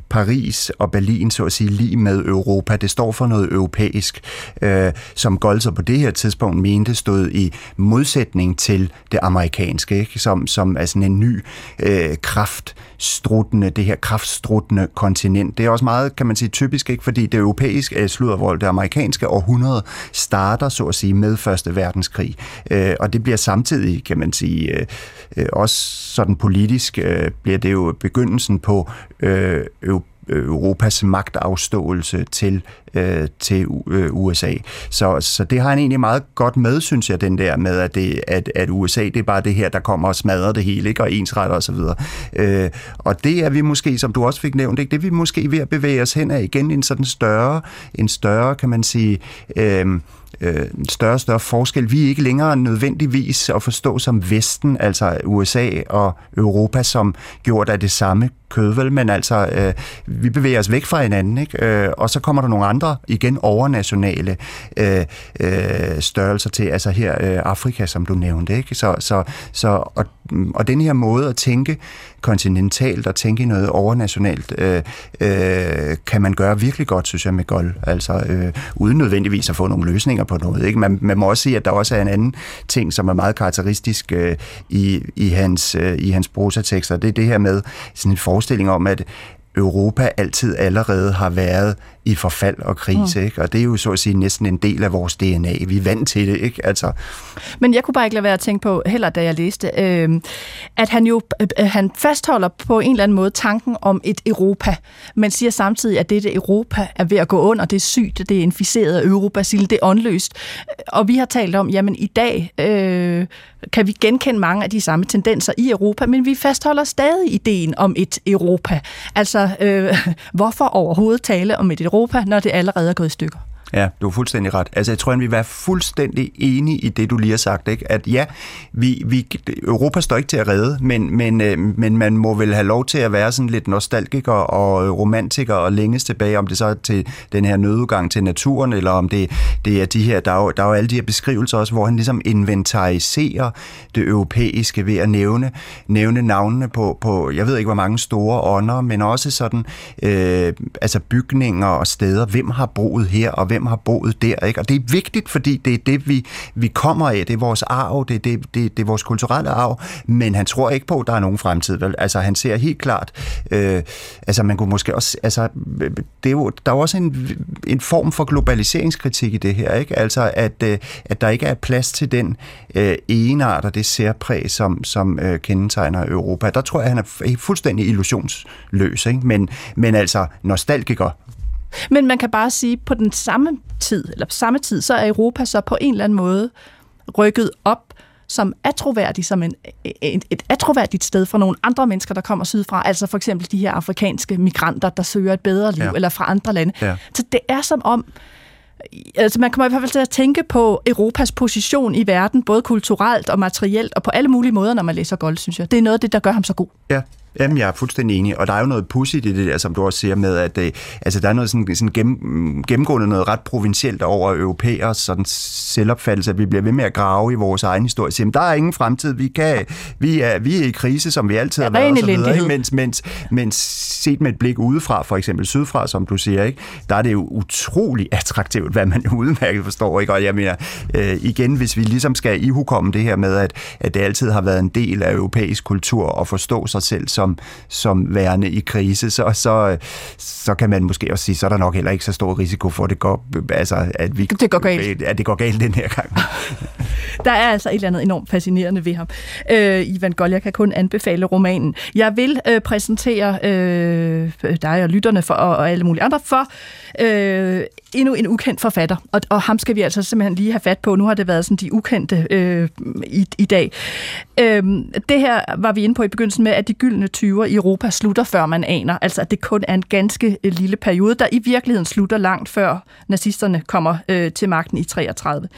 Paris og Berlin, så at sige, lige med Europa. Det står for noget europæisk, øh, som Golzer på det her tidspunkt mente stod i modsætning til det amerikanske, ikke? Som, som er sådan en ny øh, kraftstruttende, det her kraftstruttende kontinent. Det er også meget, kan man sige, typisk, ikke? fordi det europæiske, øh, sluddervold, det amerikanske århundrede starter, så at sige, med Første Verdenskrig. Øh, og det bliver samtidig, kan man sige, øh, øh, også sådan politisk, øh, bliver det jo begyndelsen på Øh, øh, Europas magtafståelse til, øh, til øh, USA. Så, så det har han egentlig meget godt med, synes jeg, den der med, at, det, at, at USA det er bare det her, der kommer og smadrer det hele, ikke? og ensretter osv. Og, øh, og det er vi måske, som du også fik nævnt, ikke? det er vi måske ved at bevæge os hen af igen en sådan større, en større kan man sige, øh, øh, større og større forskel. Vi er ikke længere nødvendigvis at forstå som Vesten, altså USA og Europa, som gjort af det samme kød, vel? men altså, øh, vi bevæger os væk fra hinanden, ikke? Øh, og så kommer der nogle andre, igen overnationale øh, øh, størrelser til, altså her øh, Afrika, som du nævnte, ikke? Så, så, så, og, og den her måde at tænke kontinentalt og tænke i noget overnationalt, øh, øh, kan man gøre virkelig godt, synes jeg, med Gold. Altså, øh, uden nødvendigvis at få nogle løsninger på noget. Ikke? Man, man må også sige, at der også er en anden ting, som er meget karakteristisk øh, i, i hans, øh, i hans prosatekster. Det er det her med sådan en forestilling om, at Europa altid allerede har været i forfald og krise, mm. ikke? og det er jo så at sige næsten en del af vores DNA. Vi er vant til det, ikke? Altså. Men jeg kunne bare ikke lade være at tænke på, heller da jeg læste, øh, at han jo øh, han fastholder på en eller anden måde tanken om et Europa, men siger samtidig, at dette Europa er ved at gå under, det er sygt, det er inficeret af Eurobasil, det er åndløst. Og vi har talt om, jamen i dag øh, kan vi genkende mange af de samme tendenser i Europa, men vi fastholder stadig ideen om et Europa. Altså, øh, hvorfor overhovedet tale om et Europa? Når det allerede er gået i stykker. Ja, du har fuldstændig ret. Altså, jeg tror, at vi vil være fuldstændig enige i det, du lige har sagt. Ikke? At ja, vi, vi, Europa står ikke til at redde, men, men, øh, men man må vel have lov til at være sådan lidt nostalgiker og øh, romantiker og længes tilbage, om det så er til den her nødudgang til naturen, eller om det, det er de her, der er, jo, der er jo alle de her beskrivelser også, hvor han ligesom inventariserer det europæiske ved at nævne, nævne navnene på, på, jeg ved ikke, hvor mange store ånder, men også sådan, øh, altså bygninger og steder. Hvem har boet her, og hvem har boet der. Ikke? Og det er vigtigt, fordi det er det, vi, vi kommer af. Det er vores arv, det er, det, det, det er vores kulturelle arv, men han tror ikke på, at der er nogen fremtid. Vel? Altså, han ser helt klart, øh, altså man kunne måske også, altså, det er jo, der er også en, en form for globaliseringskritik i det her, ikke? Altså, at, øh, at der ikke er plads til den øh, enart og det særpræg, som, som øh, kendetegner Europa. Der tror jeg, han er fuldstændig illusionsløs, ikke? Men, men altså nostalgiker men man kan bare sige, på den samme tid, eller på samme tid, så er Europa så på en eller anden måde rykket op som atroværdig, som en, et, et atroværdigt sted for nogle andre mennesker, der kommer sydfra, altså for eksempel de her afrikanske migranter, der søger et bedre liv, ja. eller fra andre lande. Ja. Så det er som om, altså man kommer i hvert fald til at tænke på Europas position i verden, både kulturelt og materielt, og på alle mulige måder, når man læser Gold, synes jeg. Det er noget af det, der gør ham så god. Ja, Jamen, jeg er fuldstændig enig, og der er jo noget pudsigt i det der, som du også siger med, at øh, altså, der er noget sådan, sådan gennem, gennemgående noget ret provincielt over europæers sådan selvopfattelse, at vi bliver ved med at grave i vores egen historie. Jamen, der er ingen fremtid, vi, kan, vi, er, vi er i krise, som vi altid har været, og så videre, mens, mens, mens set med et blik udefra, for eksempel sydfra, som du siger, ikke, der er det jo utrolig attraktivt, hvad man udmærket forstår, ikke? og jeg mener, øh, igen, hvis vi ligesom skal ihukomme det her med, at, at det altid har været en del af europæisk kultur at forstå sig selv som som, som værende i krise, så, så, så kan man måske også sige, så er der nok heller ikke så stor risiko for, at det går, altså, at vi, det går galt. At det går galt den her gang. der er altså et eller andet enormt fascinerende ved ham. Øh, Ivan Gol, jeg kan kun anbefale romanen. Jeg vil øh, præsentere øh, dig og lytterne for, og, og alle mulige andre for øh, endnu en ukendt forfatter, og, og ham skal vi altså simpelthen lige have fat på. Nu har det været sådan de ukendte øh, i, i dag. Øhm, det her var vi inde på i begyndelsen med, at de gyldne 20'er i Europa slutter, før man aner. Altså, at det kun er en ganske øh, lille periode, der i virkeligheden slutter langt før nazisterne kommer øh, til magten i 33.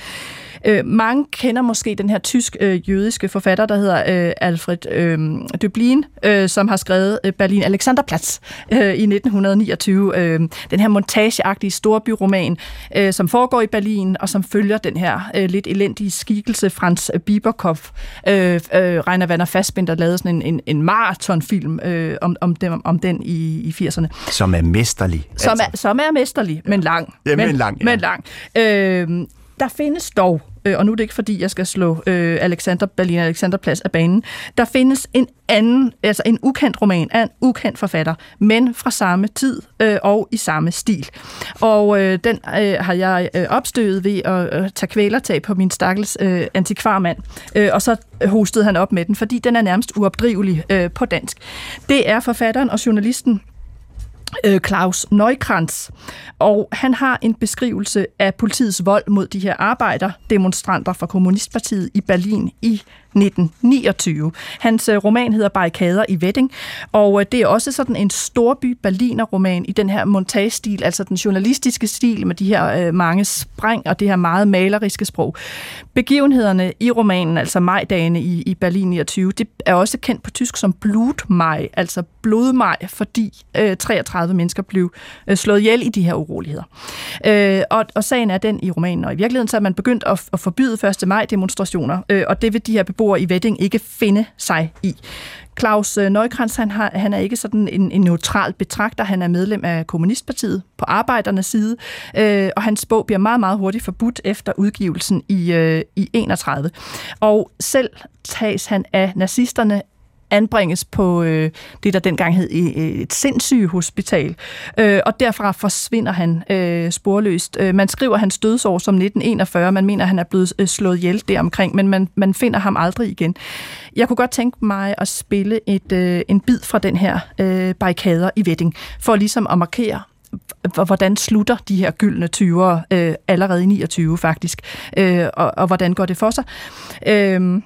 Øh, mange kender måske den her tysk-jødiske forfatter, der hedder øh, Alfred øh, Döblin, øh, som har skrevet øh, Berlin Alexanderplatz øh, i 1929. Øh, den her montageagtige storbyroman, øh, som foregår i Berlin, og som følger den her øh, lidt elendige skikkelse, Franz Bieberkopf. Øh, øh, Rainer Werner Fassbinder lavede sådan en, en, en maratonfilm øh, om, om, dem, om den i, i 80'erne. Som er mesterlig. Som, altså. er, som er mesterlig, men lang. Ja, men, men lang. Ja. Men lang. Øh, der findes dog, øh, og nu er det ikke fordi, jeg skal slå øh, Alexander Berlin Alexanderplads af banen, der findes en anden, altså en ukendt roman af en ukendt forfatter, men fra samme tid øh, og i samme stil. Og øh, den øh, har jeg øh, opstøvet ved at øh, tage kvælertag på min stakkels øh, antikvarmand, øh, og så øh, hostede han op med den, fordi den er nærmest uopdrivelig øh, på dansk. Det er forfatteren og journalisten Øh, Claus Neukrantz, og han har en beskrivelse af politiets vold mod de her arbejder, demonstranter fra Kommunistpartiet i Berlin i 1929. Hans øh, roman hedder Barrikader i Wedding, og øh, det er også sådan en storby Berliner-roman i den her montagestil, altså den journalistiske stil med de her øh, mange spring og det her meget maleriske sprog. Begivenhederne i romanen, altså majdagene i, i Berlin 29, det er også kendt på tysk som Blutmaj, altså blodmaj, fordi øh, 33 mennesker blev øh, slået ihjel i de her uroligheder. Øh, og, og sagen er den i romanen, og i virkeligheden så er man begyndt at, at forbyde 1. maj demonstrationer, øh, og det vil de her beboere i Wedding ikke finde sig i. Claus øh, han, har, han er ikke sådan en, en neutral betragter. Han er medlem af Kommunistpartiet på arbejdernes side, øh, og hans bog bliver meget, meget hurtigt forbudt efter udgivelsen i, øh, i 31. Og selv tages han af nazisterne anbringes på øh, det, der dengang hed øh, et sindssygehospital. Øh, og derfra forsvinder han øh, sporløst. Øh, man skriver hans dødsår som 1941. Man mener, at han er blevet øh, slået ihjel deromkring, men man, man finder ham aldrig igen. Jeg kunne godt tænke mig at spille et, øh, en bid fra den her øh, barrikader i Wedding, for ligesom at markere, hvordan slutter de her gyldne 20'ere øh, allerede i 29 faktisk, øh, og, og hvordan går det for sig. Øh,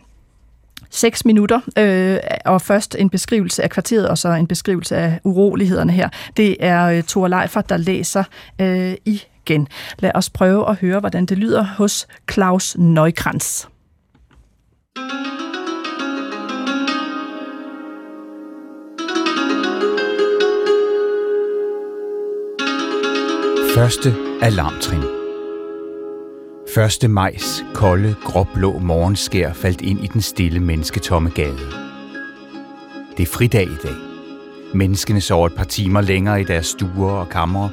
seks minutter, øh, og først en beskrivelse af kvarteret, og så en beskrivelse af urolighederne her. Det er øh, Thor Leifert, der læser øh, igen. Lad os prøve at høre, hvordan det lyder hos Claus Neukrantz. Første alarmtrin. 1. majs kolde, gråblå morgenskær faldt ind i den stille mennesketomme gade. Det er fridag i dag. Menneskene sover et par timer længere i deres stuer og kamre.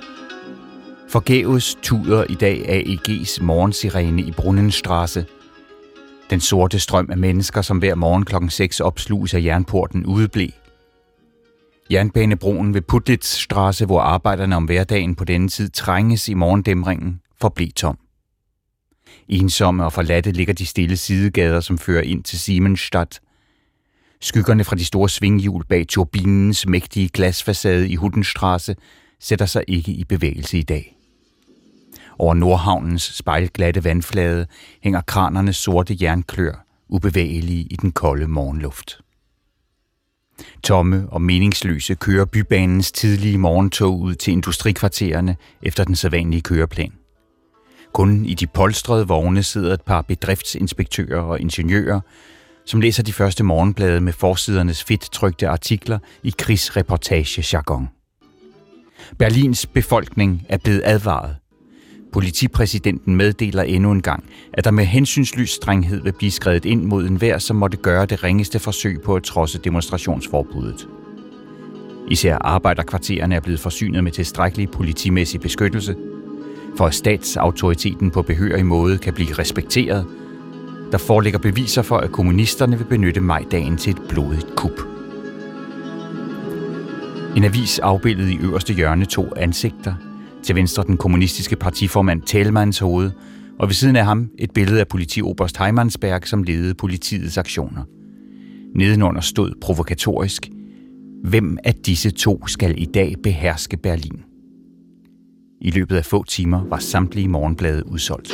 Forgæves tuder i dag AEG's morgensirene i Brunnenstrasse. Den sorte strøm af mennesker, som hver morgen klokken 6 opsluges af jernporten, udeblev. Jernbanebroen ved Putlitzstrasse, hvor arbejderne om hverdagen på denne tid trænges i morgendæmringen, forblev tom. Ensomme og forladte ligger de stille sidegader, som fører ind til Siemensstadt. Skyggerne fra de store svinghjul bag turbinens mægtige glasfacade i Huttenstrasse sætter sig ikke i bevægelse i dag. Over Nordhavnens spejlglatte vandflade hænger kranernes sorte jernklør ubevægelige i den kolde morgenluft. Tomme og meningsløse kører bybanens tidlige morgentog ud til industrikvartererne efter den sædvanlige køreplan. Kun i de polstrede vogne sidder et par bedriftsinspektører og ingeniører, som læser de første morgenblade med forsidernes fedt trykte artikler i krigsreportage-jargon. Berlins befolkning er blevet advaret. Politipræsidenten meddeler endnu en gang, at der med hensynslys strenghed vil blive skrevet ind mod enhver, som måtte gøre det ringeste forsøg på at trodse demonstrationsforbuddet. Især arbejderkvartererne er blevet forsynet med tilstrækkelig politimæssig beskyttelse – for at statsautoriteten på behørig måde kan blive respekteret. Der foreligger beviser for, at kommunisterne vil benytte majdagen til et blodigt kup. En avis afbildede i øverste hjørne to ansigter. Til venstre den kommunistiske partiformand Telmans hoved, og ved siden af ham et billede af politioberst Heimansberg, som ledede politiets aktioner. Nedenunder stod provokatorisk, hvem af disse to skal i dag beherske Berlin? I løbet af få timer var samtlige morgenblade udsolgt.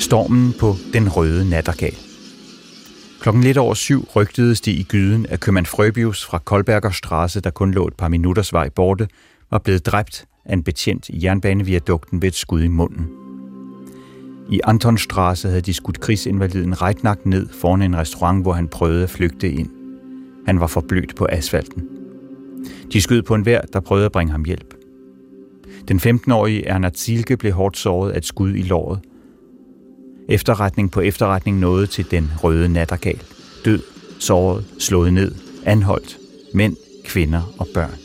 Stormen på den røde nattergal. Klokken lidt over syv rygtedes det i gyden, at købmand Frøbius fra Koldberger Strasse, der kun lå et par minutters vej borte, var blevet dræbt af en betjent i jernbaneviadukten ved et skud i munden. I Antonstrasse havde de skudt krigsinvaliden Reitnak ned foran en restaurant, hvor han prøvede at flygte ind. Han var forblødt på asfalten. De skød på en vær, der prøvede at bringe ham hjælp. Den 15-årige Erna Zilke blev hårdt såret af et skud i låret. Efterretning på efterretning nåede til den røde nattergal. Død, såret, slået ned, anholdt, mænd, kvinder og børn.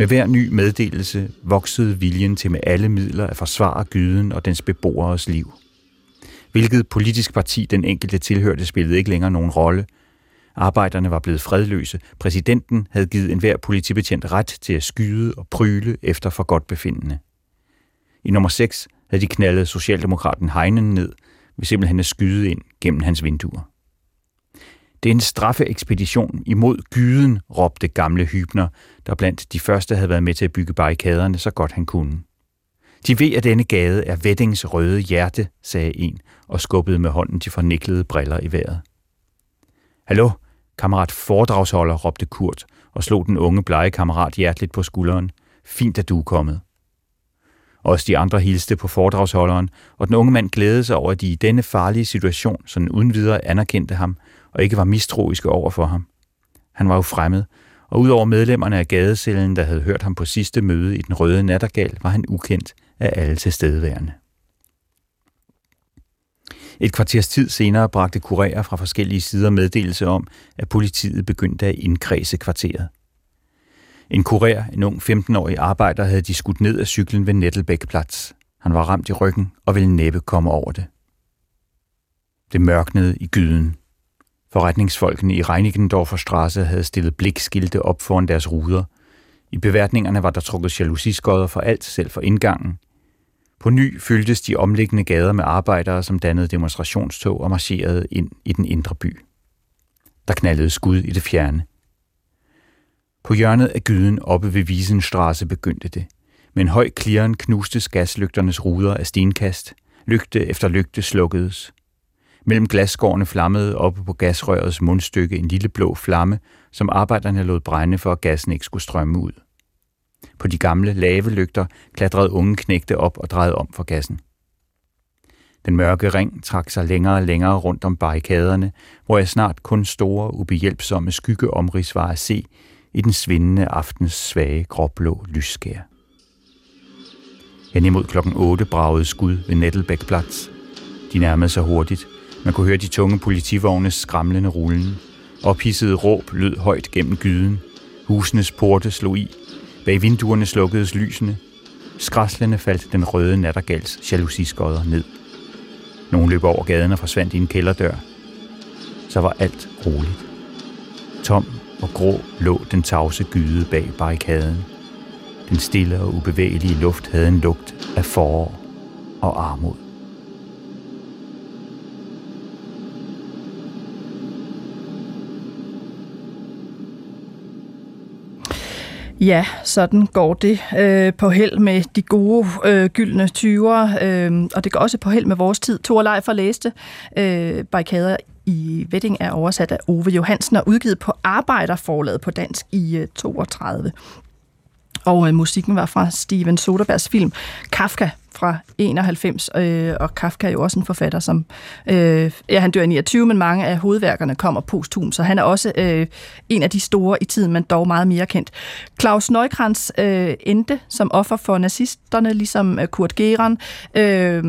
Med hver ny meddelelse voksede viljen til med alle midler at forsvare gyden og dens beboeres liv. Hvilket politisk parti den enkelte tilhørte spillede ikke længere nogen rolle. Arbejderne var blevet fredløse. Præsidenten havde givet enhver politibetjent ret til at skyde og pryle efter for godt befindende. I nummer 6 havde de knaldet Socialdemokraten Heinen ned ved simpelthen at skyde ind gennem hans vinduer. Det er en straffeekspedition imod gyden, råbte gamle Hybner, der blandt de første havde været med til at bygge barrikaderne så godt han kunne. De ved, at denne gade er Veddings røde hjerte, sagde en, og skubbede med hånden de forniklede briller i vejret. Hallo, kammerat foredragsholder, råbte Kurt, og slog den unge blege kammerat hjerteligt på skulderen. Fint, at du er kommet. Også de andre hilste på foredragsholderen, og den unge mand glædede sig over, at de i denne farlige situation sådan uden videre anerkendte ham og ikke var mistroiske over for ham. Han var jo fremmed, og udover medlemmerne af gadecellen, der havde hørt ham på sidste møde i den røde nattergal, var han ukendt af alle tilstedeværende. Et kvarters tid senere bragte kurerer fra forskellige sider meddelelse om, at politiet begyndte at indkredse kvarteret. En kurer, en ung 15-årig arbejder, havde de skudt ned af cyklen ved Nettelbækplads. Han var ramt i ryggen og ville næppe komme over det. Det mørknede i gyden. Forretningsfolkene i Reinigendorfer Straße havde stillet blikskilte op foran deres ruder. I beværtningerne var der trukket jalousiskodder for alt, selv for indgangen. På ny fyldtes de omliggende gader med arbejdere, som dannede demonstrationstog og marcherede ind i den indre by. Der knaldede skud i det fjerne. På hjørnet af gyden oppe ved Wiesenstraße begyndte det. Med en høj klirren knuste gaslygternes ruder af stenkast. Lygte efter lygte slukkedes. Mellem glasskårene flammede oppe på gasrørets mundstykke en lille blå flamme, som arbejderne lod brænde for, at gassen ikke skulle strømme ud. På de gamle lavelygter klatrede unge knægte op og drejede om for gassen. Den mørke ring trak sig længere og længere rundt om barrikaderne, hvor jeg snart kun store, ubehjælpsomme skyggeomrids var at se i den svindende aftens svage gråblå lysskær. Hen imod klokken 8 bragede skud ved Nettelbækplads. De nærmede sig hurtigt. Man kunne høre de tunge politivognes skramlende rullen. Ophissede råb lød højt gennem gyden. Husenes porte slog i. Bag vinduerne slukkedes lysene. Skræslende faldt den røde nattergals jalousiskåder ned. Nogle løb over gaden og forsvandt i en kælderdør. Så var alt roligt. Tom og grå lå den tavse gyde bag barrikaden. Den stille og ubevægelige luft havde en lugt af forår og armod. Ja, sådan går det øh, på held med de gode øh, gyldne 20'ere, øh, og det går også på held med vores tid. Thor Leif læste øh, barrikader i Wedding er oversat af Ove Johansen og udgivet på Arbejderforlaget på dansk i øh, 32. Og øh, musikken var fra Steven Soderbergs film Kafka fra 91, øh, og Kafka er jo også en forfatter, som, øh, ja, han dør i 29, men mange af hovedværkerne kommer posthum, så han er også øh, en af de store i tiden, men dog meget mere kendt. Claus Neukrantz øh, endte som offer for nazisterne, ligesom øh, Kurt Geran, øh,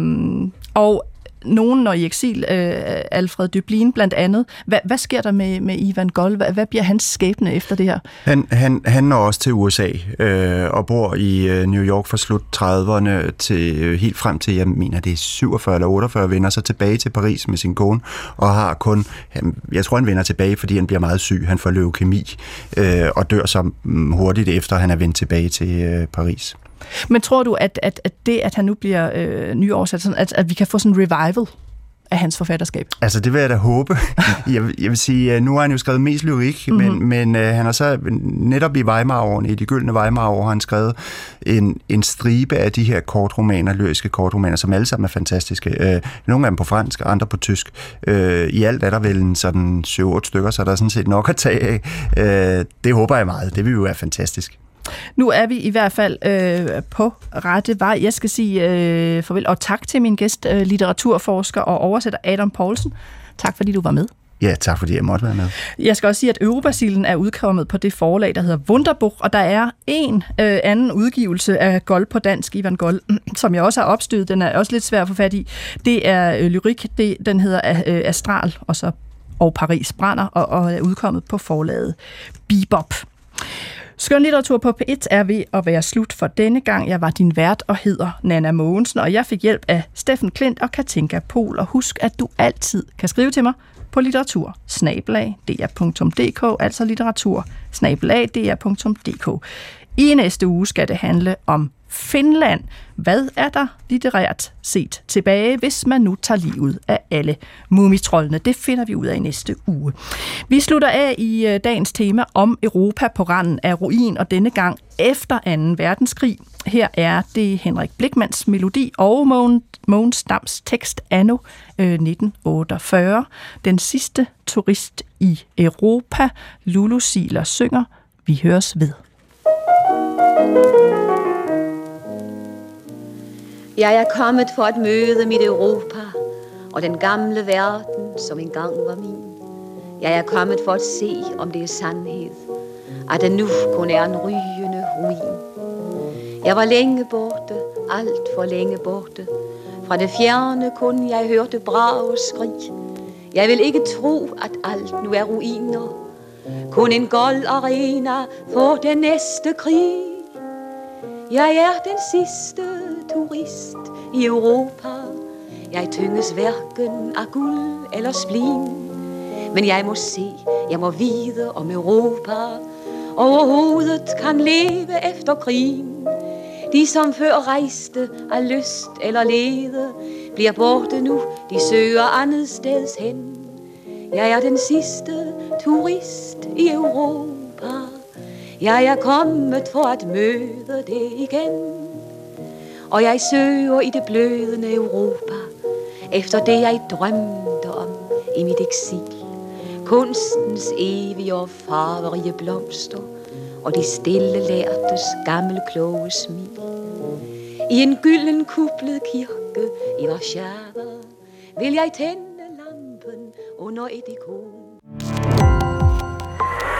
og nogen når i eksil, øh, Alfred Dublin blandt andet. Hvad, hvad sker der med, med Ivan Gold? Hvad, hvad bliver hans skæbne efter det her? Han, han, han når også til USA øh, og bor i øh, New York fra slut 30'erne til øh, helt frem til, jeg mener det er 47 eller 48, vender sig tilbage til Paris med sin kone og har kun, han, jeg tror han vender tilbage, fordi han bliver meget syg. Han får leukemi øh, og dør så mm, hurtigt efter, han er vendt tilbage til øh, Paris. Men tror du, at, at, at det, at han nu bliver øh, nyoversat, sådan, at, at vi kan få sådan en revival af hans forfatterskab? Altså, det vil jeg da håbe. jeg, vil, jeg vil sige, nu har han jo skrevet mest lyrik, mm-hmm. men, men uh, han har så netop i Weimar-årene, i de gyldne Weimar-år, har han skrevet en, en stribe af de her kortromaner, lyriske kortromaner, som alle sammen er fantastiske. Uh, nogle af dem på fransk, andre på tysk. Uh, I alt er der vel en sådan 7-8 stykker, så der er sådan set nok at tage af. Uh, det håber jeg meget. Det vil jo være fantastisk. Nu er vi i hvert fald øh, på rette vej. Jeg skal sige øh, farvel og tak til min gæst, øh, litteraturforsker og oversætter Adam Poulsen. Tak fordi du var med. Ja, tak fordi jeg måtte være med. Jeg skal også sige, at Europasilen er udkommet på det forlag, der hedder Wunderbuch, og der er en øh, anden udgivelse af Gold på dansk, Ivan Gold, som jeg også har opstødet. Den er også lidt svær at få fat i. Det er øh, lyrik, det, den hedder øh, Astral, og så og Paris brænder, og, og er udkommet på forlaget Bebop. Skønlitteratur på P1 er ved at være slut for denne gang. Jeg var din vært og hedder Nana Mogensen, og jeg fik hjælp af Steffen Klint og Katinka Pol. Og husk, at du altid kan skrive til mig på litteratur altså litteratur i næste uge skal det handle om Finland. Hvad er der litterært set tilbage, hvis man nu tager livet af alle mumitrollene? Det finder vi ud af i næste uge. Vi slutter af i øh, dagens tema om Europa på randen af ruin, og denne gang efter 2. verdenskrig. Her er det Henrik Blikmans melodi og Mogens Dams tekst anno øh, 1948. Den sidste turist i Europa. Lulu Siler synger. Vi høres ved. Jeg er kommet for at møde mit Europa og den gamle verden, som engang var min. Jeg er kommet for at se, om det er sandhed, at den nu kun er en rygende ruin. Jeg var længe borte, alt for længe borte. Fra det fjerne kun jeg hørte brag skrig. Jeg vil ikke tro, at alt nu er ruiner. Kun en gold arena for den næste krig. Jeg er den sidste turist i Europa. Jeg tynges hverken af guld eller splin. Men jeg må se, jeg må vide om Europa. Overhovedet kan leve efter krigen. De som før rejste af lyst eller lede, bliver borte nu, de søger andet steds hen. Jeg er den sidste turist i Europa. Jeg er kommet for at møde det igen. Og jeg søger i det blødende Europa, efter det jeg drømte om i mit eksil. Kunstens evige og farverige blomster, og de stille lærtes kloge smil. I en gylden kuplet kirke i Warszawa vil jeg tænde lampen under et ikon.